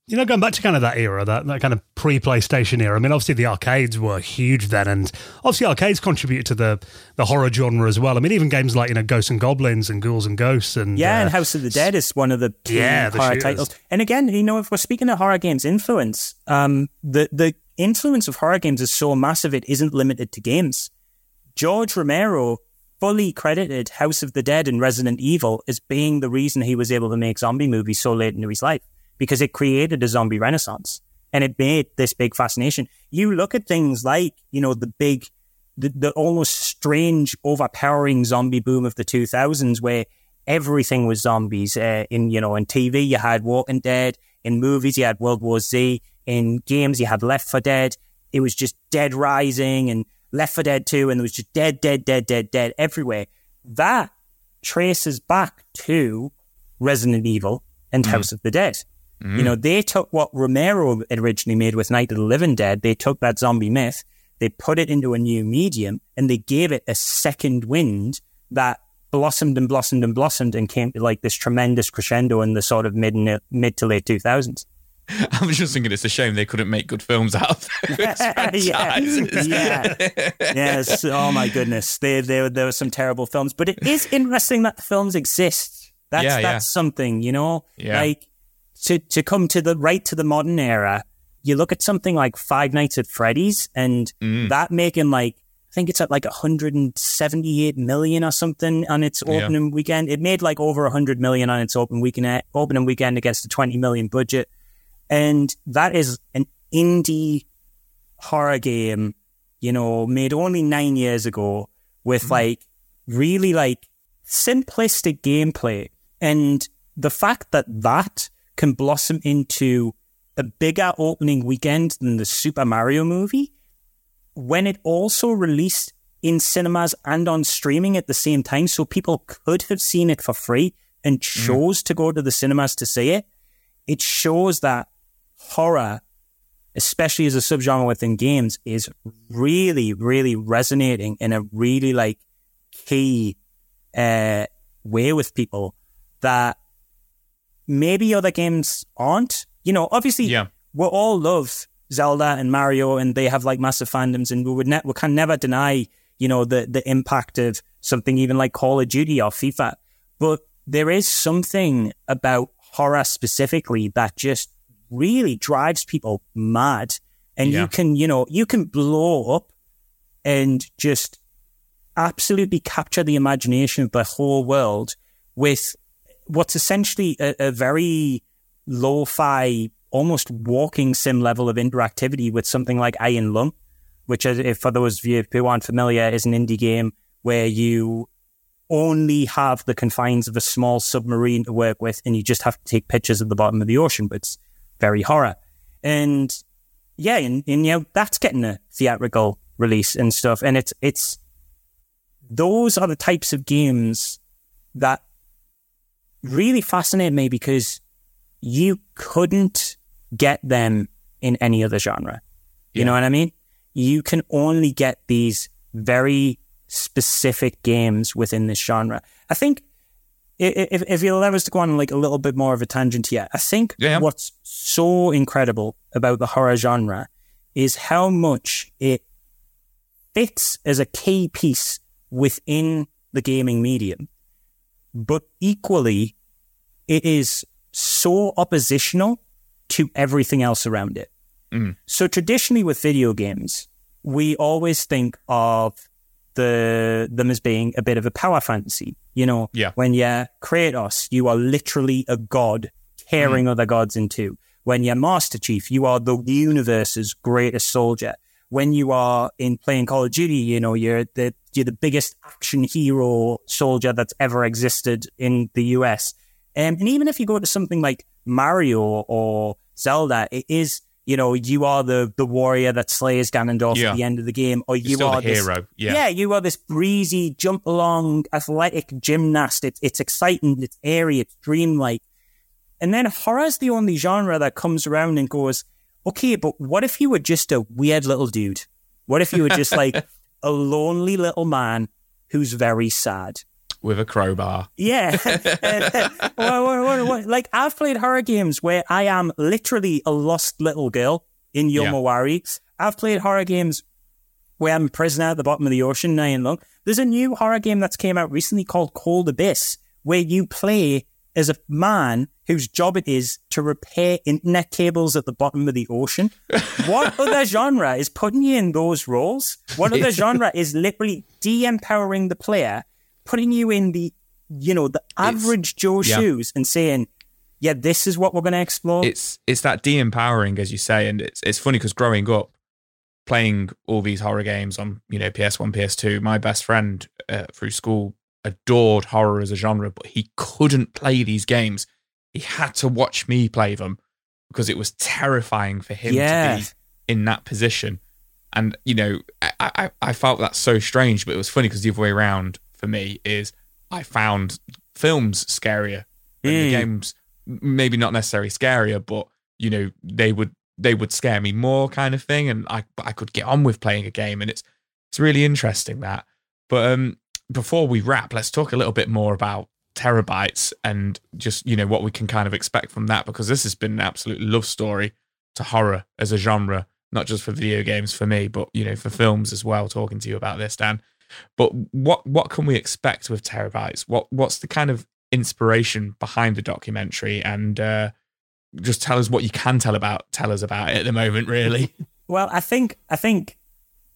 S1: You know, going back to kind of that era, that, that kind of pre PlayStation era. I mean, obviously the arcades were huge then, and obviously arcades contributed to the the horror genre as well. I mean, even games like you know Ghosts and Goblins and Ghouls and Ghosts and
S6: Yeah,
S1: uh,
S6: and House of the Dead is one of the key
S1: Yeah, the
S6: horror titles. And again, you know, if we're speaking of horror games influence, um, the the influence of horror games is so massive it isn't limited to games. George Romero fully credited House of the Dead and Resident Evil as being the reason he was able to make zombie movies so late into his life because it created a zombie renaissance and it made this big fascination. You look at things like, you know, the big, the, the almost strange, overpowering zombie boom of the 2000s where everything was zombies. Uh, in, you know, in TV, you had Walking Dead. In movies, you had World War Z. In games, you had Left 4 Dead. It was just Dead Rising and Left 4 Dead 2, and there was just dead, dead, dead, dead, dead everywhere. That traces back to Resident Evil and House of the Dead. You know, mm. they took what Romero originally made with Night of the Living Dead, they took that zombie myth, they put it into a new medium, and they gave it a second wind that blossomed and blossomed and blossomed and came to like this tremendous crescendo in the sort of mid mid to late 2000s.
S2: I was just thinking it's a shame they couldn't make good films out of those
S6: yeah,
S2: franchises.
S6: yeah. yes. Oh my goodness, there, there, there were some terrible films, but it is interesting that the films exist. That's
S2: Yeah,
S6: that's
S2: yeah.
S6: something, you know.
S2: Yeah.
S6: Like to to come to the right to the modern era. You look at something like Five Nights at Freddy's, and
S2: Mm.
S6: that making like I think it's at like 178 million or something on its
S2: Yeah.
S6: opening weekend. It made like over 100 million on its open weekend opening weekend against a 20 million budget, and that is an indie horror game, you know, made only nine years ago with like really like simplistic gameplay. And the fact that that can blossom into a bigger opening weekend than the Super Mario movie, when it also released in cinemas and on streaming at the same time, so people could have seen it for free and chose to go to the cinemas to see it, it shows that horror especially as a subgenre within games, is really, really resonating in a really like key uh, way with people that maybe other games aren't. You know, obviously,
S2: Yeah.
S6: we all love Zelda and Mario, and they have like massive fandoms, and we would ne- we can never deny, you know, the the impact of something even like Call of Duty or FIFA. But there is something about horror specifically that just really drives people mad. And
S2: Yeah.
S6: you can, you know, you can blow up and just absolutely capture the imagination of the whole world with what's essentially a, a very lo-fi, almost walking sim level of interactivity with something like Iron Lung, which, if for those of you who aren't familiar, is an indie game where you only have the confines of a small submarine to work with, and you just have to take pictures of the bottom of the ocean. But it's very horror, and yeah, and, and you know that's getting a theatrical release and stuff, and it's it's those are the types of games that really fascinated me because you couldn't get them in any other genre. You
S2: Yeah.
S6: know what I mean? You can only get these very specific games within this genre. I think if, if you'll allow us to go on like a little bit more of a tangent here, I think
S2: Yeah.
S6: what's so incredible about the horror genre is how much it fits as a key piece within the gaming medium. But equally, it is so oppositional to everything else around it. Mm. So traditionally with video games, we always think of the them as being a bit of a power fantasy. You know,
S2: Yeah.
S6: when you're Kratos, you are literally a god tearing mm. other gods in two. When you're Master Chief, you are the universe's greatest soldier. When you are in playing Call of Duty, you know, you're the you're the biggest action hero soldier that's ever existed in the US. Um, and even if you go to something like Mario or Zelda, it is, you know, you are the, the warrior that slays Ganondorf
S2: Yeah.
S6: at the end of the game, or you
S2: still the
S6: are this,
S2: hero, yeah.
S6: yeah, you are this breezy, jump along, athletic gymnast. It's, it's exciting, it's airy, it's dreamlike. And then horror's the only genre that comes around and goes, okay, but what if you were just a weird little dude? What if you were just like a lonely little man who's very sad?
S2: With a crowbar.
S6: Yeah. Like, I've played horror games where I am literally a lost little girl in
S2: Yeah.
S6: Yomawari. I've played horror games where I'm a prisoner at the bottom of the ocean, Iron Lung. There's a new horror game that's came out recently called Cold Abyss, where you play as a man whose job it is to repair internet cables at the bottom of the ocean. What other genre is putting you in those roles? What other genre is literally de-empowering the player, putting you in the, you know, the average Joe
S2: yeah.
S6: shoes and saying, yeah, this is what we're going to explore.
S2: It's it's that de-empowering, as you say, and it's it's funny because growing up, playing all these horror games on you know PS1, PS2, my best friend uh, through school adored horror as a genre, but he couldn't play these games. He had to watch me play them because it was terrifying for him
S6: Yeah.
S2: to be in that position. And you know, I, I I felt that so strange, but it was funny because the other way around for me is I found films scarier than the
S6: Mm.
S2: games. Maybe not necessarily scarier, but you know, they would they would scare me more, kind of thing. And I I could get on with playing a game, and it's it's really interesting that. But um, before we wrap, let's talk a little bit more about TerrorBytes and just you know what we can kind of expect from that because this has been an absolute love story to horror as a genre not just for video games for me but you know for films as well talking to you about this dan but what what can we expect with TerrorBytes what what's the kind of inspiration behind the documentary and uh just tell us what you can tell about tell us about it at the moment really
S6: Well, I think I think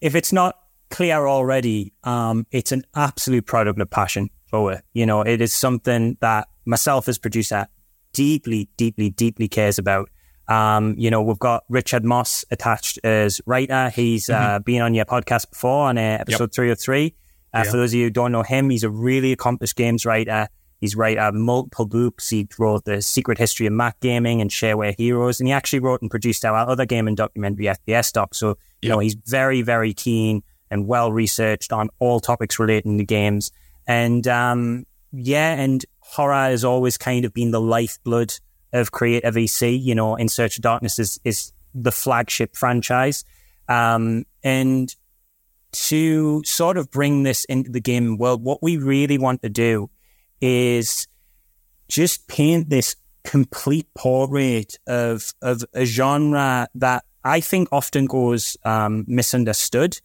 S6: if it's not clear already, um, it's an absolute product of passion for it. You know, it is something that myself as producer deeply, deeply, deeply cares about. Um, you know, we've got Richard Moss attached as writer. He's uh, been on your podcast before on uh, episode three of three. Uh, For those of you who don't know him, he's a really accomplished games writer. He's written multiple books. He wrote The Secret History of Mac Gaming and Shareware Heroes. And he actually wrote and produced our other gaming documentary, FPS Doc. So, you know, he's very, very keen and well researched on all topics relating to games. And um, yeah, and horror has always kind of been the lifeblood of Creator VC. You know, In Search of Darkness is, is the flagship franchise. Um, and to sort of bring this into the gaming world, what we really want to do is just paint this complete portrait of of a genre that I think often goes um, misunderstood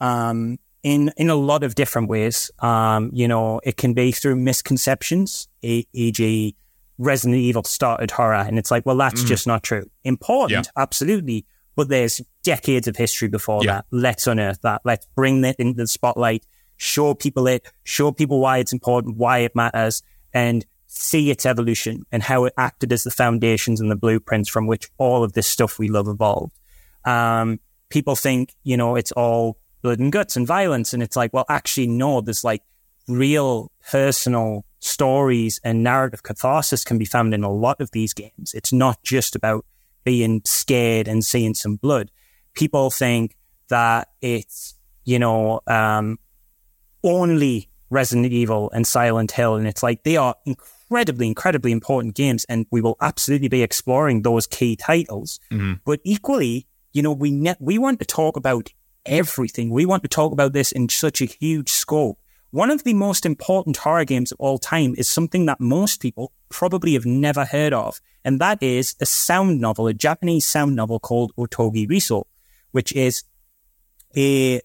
S6: um, in in a lot of different ways. Um, you know, it can be through misconceptions, e- e.g., Resident Evil started horror, and it's like, well, that's just not true. Important, absolutely, but there's decades of history before
S2: Yeah.
S6: that. Let's unearth that. Let's bring that into the spotlight. Show people it. Show people why it's important, why it matters, and see its evolution and how it acted as the foundations and the blueprints from which all of this stuff we love evolved. Um, people think, you know, it's all blood and guts and violence. And it's like, well, actually, no, there's like real personal stories and narrative catharsis can be found in a lot of these games. It's not just about being scared and seeing some blood. people think that it's, you know, um, only Resident Evil and Silent Hill. And it's like they are incredibly, incredibly important games. And we will absolutely be exploring those key titles.
S2: Mm-hmm.
S6: But equally, you know, we ne- we want to talk about everything. We want to talk about this in such a huge scope. One of the most important horror games of all time is something that most people probably have never heard of, and that is a sound novel, a Japanese sound novel called Otogirisou, which is a,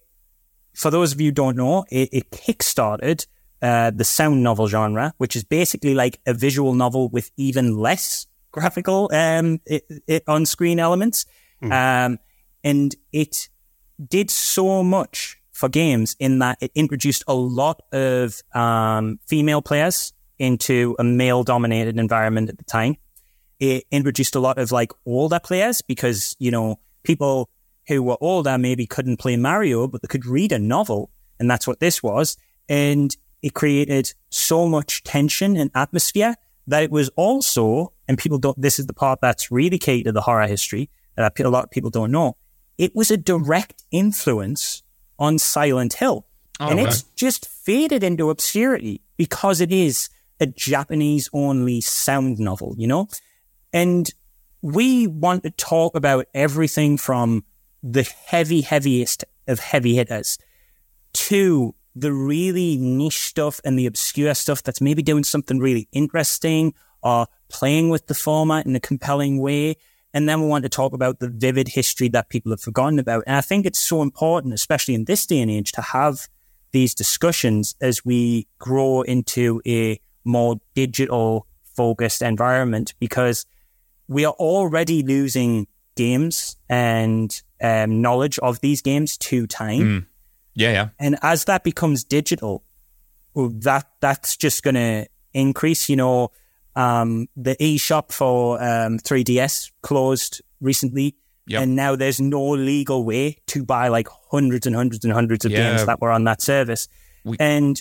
S6: for those of you who don't know, it, it kickstarted uh, the sound novel genre, which is basically like a visual novel with even less graphical um, it on screen elements. Um, and it did so much for games in that it introduced a lot of um, female players into a male dominated environment at the time. It introduced a lot of like older players because, you know, people who were older maybe couldn't play Mario, but they could read a novel. And that's what this was. And it created so much tension and atmosphere that it was also, and people don't, this is the part that's really key to the horror history that a lot of people don't know. It was a direct influence on Silent Hill.
S2: Oh,
S6: and
S2: okay.
S6: it's just faded into obscurity because it is a Japanese only sound novel, you know? And we want to talk about everything from the heavy, heaviest of heavy hitters to the really niche stuff and the obscure stuff that's maybe doing something really interesting or playing with the format in a compelling way. And then we want to talk about the vivid history that people have forgotten about. And I think it's so important, especially in this day and age, to have these discussions as we grow into a more digital focused environment because we are already losing games and um, knowledge of these games to time.
S2: Yeah, yeah.
S6: And as that becomes digital, that that's just going to increase. You know, um, the eShop for um, 3DS closed recently,
S2: Yep.
S6: and now there's no legal way to buy like hundreds and hundreds and hundreds of
S2: Yeah.
S6: games that were on that service.
S2: We-
S6: and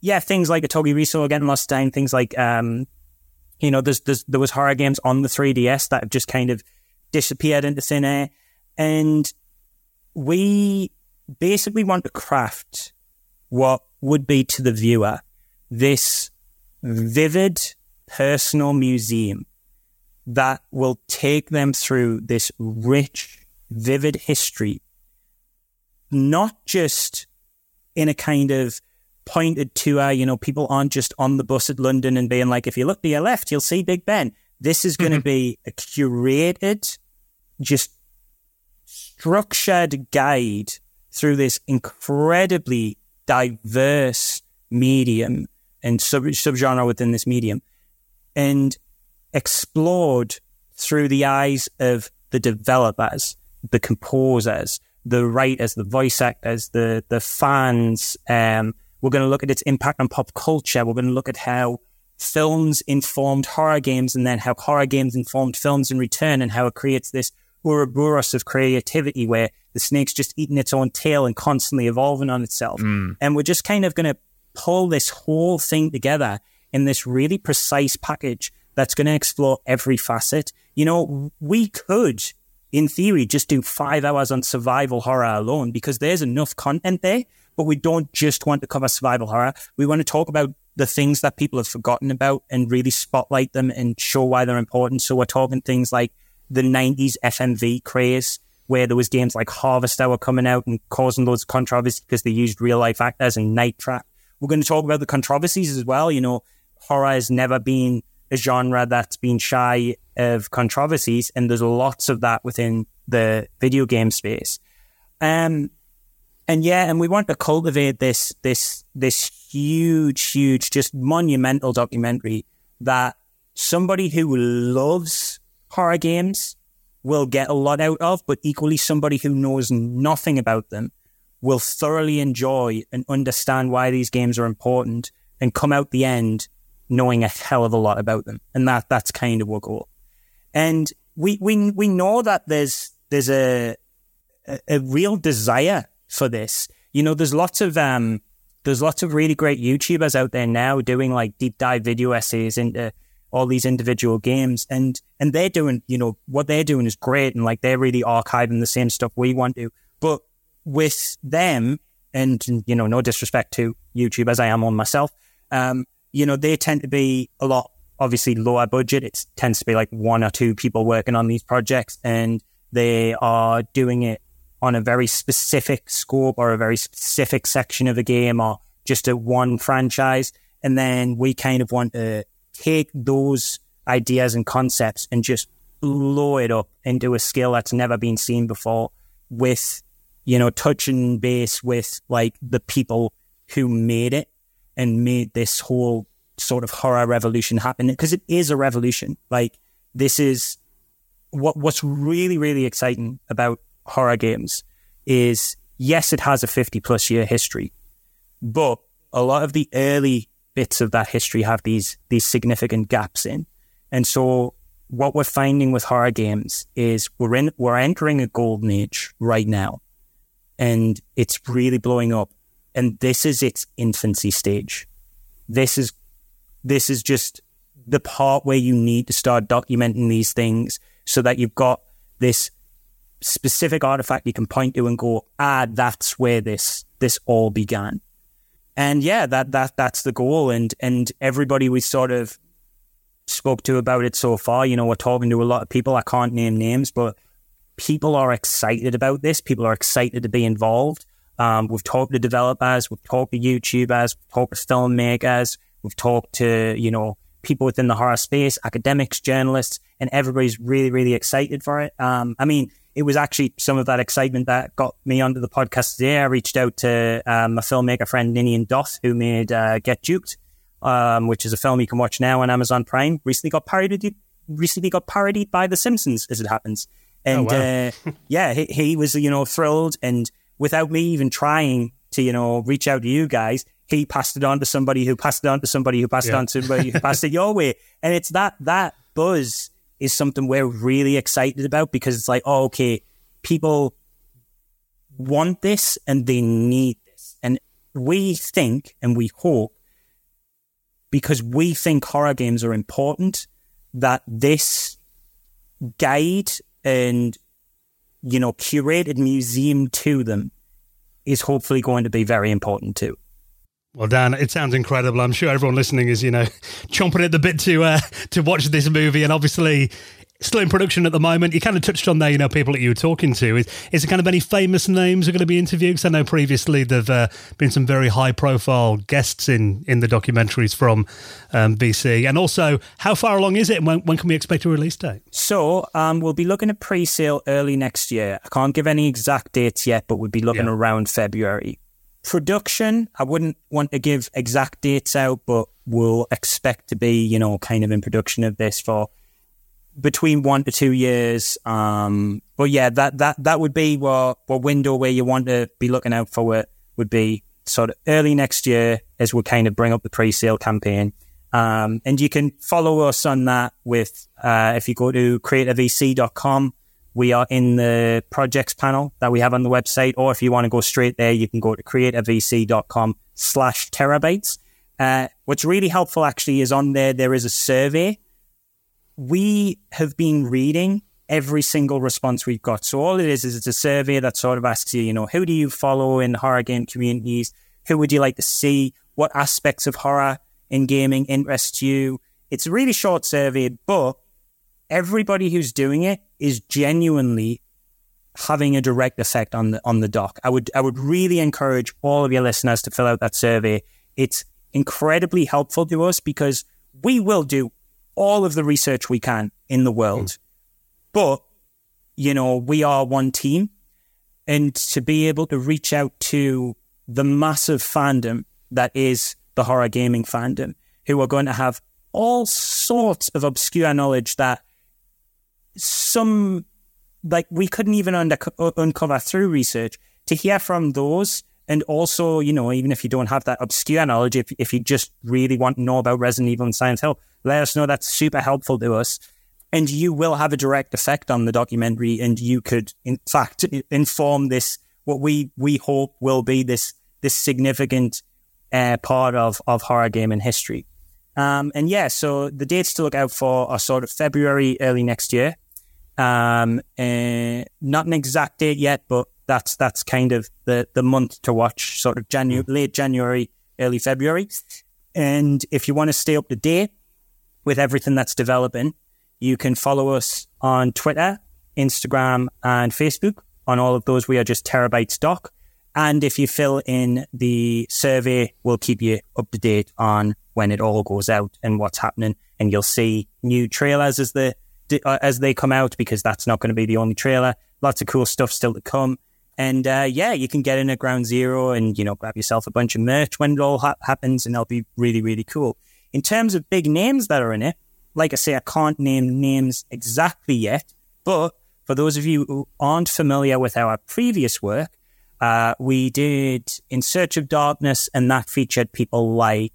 S6: yeah, things like Otogirisou getting lost down. Things like um, you know, there's, there's there was horror games on the 3DS that have just kind of disappeared into thin air, and we basically want to craft what would be to the viewer this vivid personal museum that will take them through this rich, vivid history, not just in a kind of pointed tour. You know, people aren't just on the bus at London and being like, if you look to your left, you'll see Big Ben. This is going to mm-hmm. be a curated, just structured guide through this incredibly diverse medium and sub subgenre within this medium and explored through the eyes of the developers, the composers, the writers, the voice actors, the the fans. Um, we're going to look at its impact on pop culture. We're going to look at how films informed horror games, and then how horror games informed films in return, and how it creates this Ouroboros of creativity where the snake's just eating its own tail and constantly evolving on itself. And we're just kind of going to pull this whole thing together in this really precise package that's going to explore every facet. You know, we could, in theory, just do five hours on survival horror alone because there's enough content there, but we don't just want to cover survival horror. We want to talk about the things that people have forgotten about and really spotlight them and show why they're important. So we're talking things like the 90s FMV craze, where there was games like Harvester coming out and causing loads of controversy because they used real life actors and Night Trap. We're going to talk about the controversies as well. You know, horror has never been a genre that's been shy of controversies, and there's lots of that within the video game space. Um, and yeah, and we want to cultivate this this this huge, huge, just monumental documentary that somebody who loves horror games will get a lot out of, but equally somebody who knows nothing about them will thoroughly enjoy and understand why these games are important and come out the end knowing a hell of a lot about them. And that that's kind of our goal. And we we we know that there's there's a a, a real desire for this. You know, there's lots of um there's lots of really great YouTubers out there now doing like deep dive video essays into all these individual games, and and they're doing, you know, what they're doing is great, and like they're really archiving the same stuff we want to. But with them, and you know, no disrespect to YouTube as I am on myself, um, you know, they tend to be a lot obviously lower budget. It tends to be like one or two people working on these projects, and they are doing it on a very specific scope or a very specific section of a game or just a one franchise. And then we kind of want to take those ideas and concepts and just blow it up into a skill that's never been seen before with, you know, touching base with like the people who made it and made this whole sort of horror revolution happen. Because it is a revolution. Like this is what, what's really, really exciting about horror games is yes, it has a 50 plus year history, but a lot of the early bits of that history have these these significant gaps in. And so what we're finding with horror games is we're in we're entering a golden age right now. And it's really blowing up. And this is its infancy stage. This is this is just the part where you need to start documenting these things so that you've got this specific artifact you can point to and go, ah, that's where this this all began. And yeah, that that that's the goal. And and everybody we sort of spoke to about it so far, you know, we're talking to a lot of people. I can't name names, but people are excited about this. People are excited to be involved. Um, we've talked to developers, we've talked to YouTubers, we've talked to filmmakers, we've talked to, you know, people within the horror space, academics, journalists, and everybody's really, really excited for it. Um, I mean, it was actually some of that excitement that got me onto the podcast today. I reached out to um, a filmmaker friend, Ninian Doff, who made uh, Get Duked, um, which is a film you can watch now on Amazon Prime. Recently got parodied, recently got parodied by The Simpsons, as it happens. And oh, wow. uh, yeah, he, he was, you know, thrilled. And without me even trying to, you know, reach out to you guys, he passed it on to somebody who passed it on to somebody who passed yeah. it on to somebody who passed it your way. And it's that, that buzz is something we're really excited about because it's like, oh, okay, people want this and they need this. And we think and we hope because we think horror games are important that this guide and, you know, curated museum to them is hopefully going to be very important too.
S1: Well, Dan, it sounds incredible. I'm sure everyone listening is, you know, chomping at the bit to uh, to watch this movie, and obviously still in production at the moment. You kind of touched on there, you know, people that you were talking to. Is, is there kind of any famous names are going to be interviewed? Because I know previously there've uh, been some very high profile guests in in the documentaries from um, VC. And also, how far along is it, and when, when can we expect a release date?
S6: So um, we'll be looking at pre sale early next year. I can't give any exact dates yet, but we'll be looking yeah. around February. Production, I wouldn't want to give exact dates out, but we'll expect to be, you know, kind of in production of this for between one to two years. Um, but yeah, that, that, that would be what, what window where you want to be looking out for it would be sort of early next year as we kind of bring up the pre-sale campaign. Um, and you can follow us on that with, uh, if you go to creatorvc.com, we are in the projects panel that we have on the website. Or if you want to go straight there, you can go to creatorvc.com slash TerrorBytes. Uh, what's really helpful actually is on there, there is a survey. We have been reading every single response we've got. So all it is, is it's a survey that sort of asks you, you know, who do you follow in horror game communities? Who would you like to see? What aspects of horror in gaming interest you? It's a really short survey, but everybody who's doing it is genuinely having a direct effect on the on the doc. I would I would really encourage all of your listeners to fill out that survey. It's incredibly helpful to us because we will do all of the research we can in the world. Mm. But you know, we are one team and to be able to reach out to the massive fandom that is the horror gaming fandom who are going to have all sorts of obscure knowledge that some like we couldn't even under, uncover through research to hear from those and also you know even if you don't have that obscure knowledge if, if you just really want to know about resident evil and silent hill let us know that's super helpful to us and you will have a direct effect on the documentary and you could in fact inform this what we we hope will be this this significant uh, part of of horror gaming history Um, and yeah, so the dates to look out for are sort of February, early next year. Um, uh, not an exact date yet, but that's that's kind of the the month to watch, sort of January, late January, early February. And if you want to stay up to date with everything that's developing, you can follow us on Twitter, Instagram, and Facebook. On all of those, we are just TerrorBytes doc. And if you fill in the survey, we'll keep you up to date on when it all goes out and what's happening. And you'll see new trailers as the uh, as they come out because that's not going to be the only trailer. Lots of cool stuff still to come. And uh, yeah, you can get in at Ground Zero and you know grab yourself a bunch of merch when it all ha- happens, and that'll be really really cool. In terms of big names that are in it, like I say, I can't name names exactly yet, but for those of you who aren't familiar with our previous work, uh, we did In Search of Darkness, and that featured people like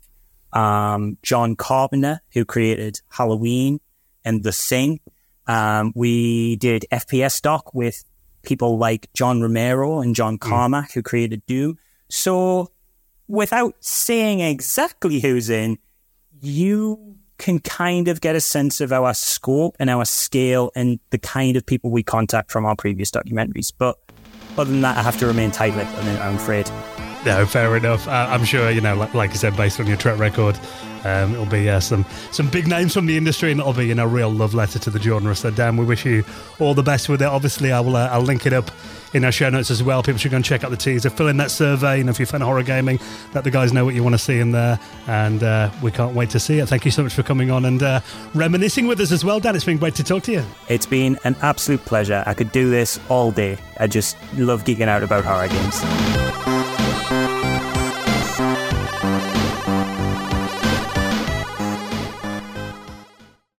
S6: um, John Carpenter, who created Halloween and The Thing. Um, we did FPS Doc with people like John Romero and John hmm. Carmack, mm. who created Doom. So, without saying exactly who's in, you can kind of get a sense of our scope and our scale and the kind of people we contact from our previous documentaries. But other than that, I have to remain tight-lipped, I'm afraid.
S1: No, fair enough. Uh, I'm sure you know, like, like I said, based on your track record, um, it'll be uh, some some big names from the industry, and it'll be know, a real love letter to the genre. So, Dan, we wish you all the best with it. Obviously, I will uh, I'll link it up in our show notes as well. People should go and check out the teaser, fill in that survey, and if you're a fan of horror gaming, let the guys know what you want to see in there. And uh, we can't wait to see it. Thank you so much for coming on and uh, reminiscing with us as well, Dan. It's been great to talk to you.
S6: It's been an absolute pleasure. I could do this all day. I just love geeking out about horror games.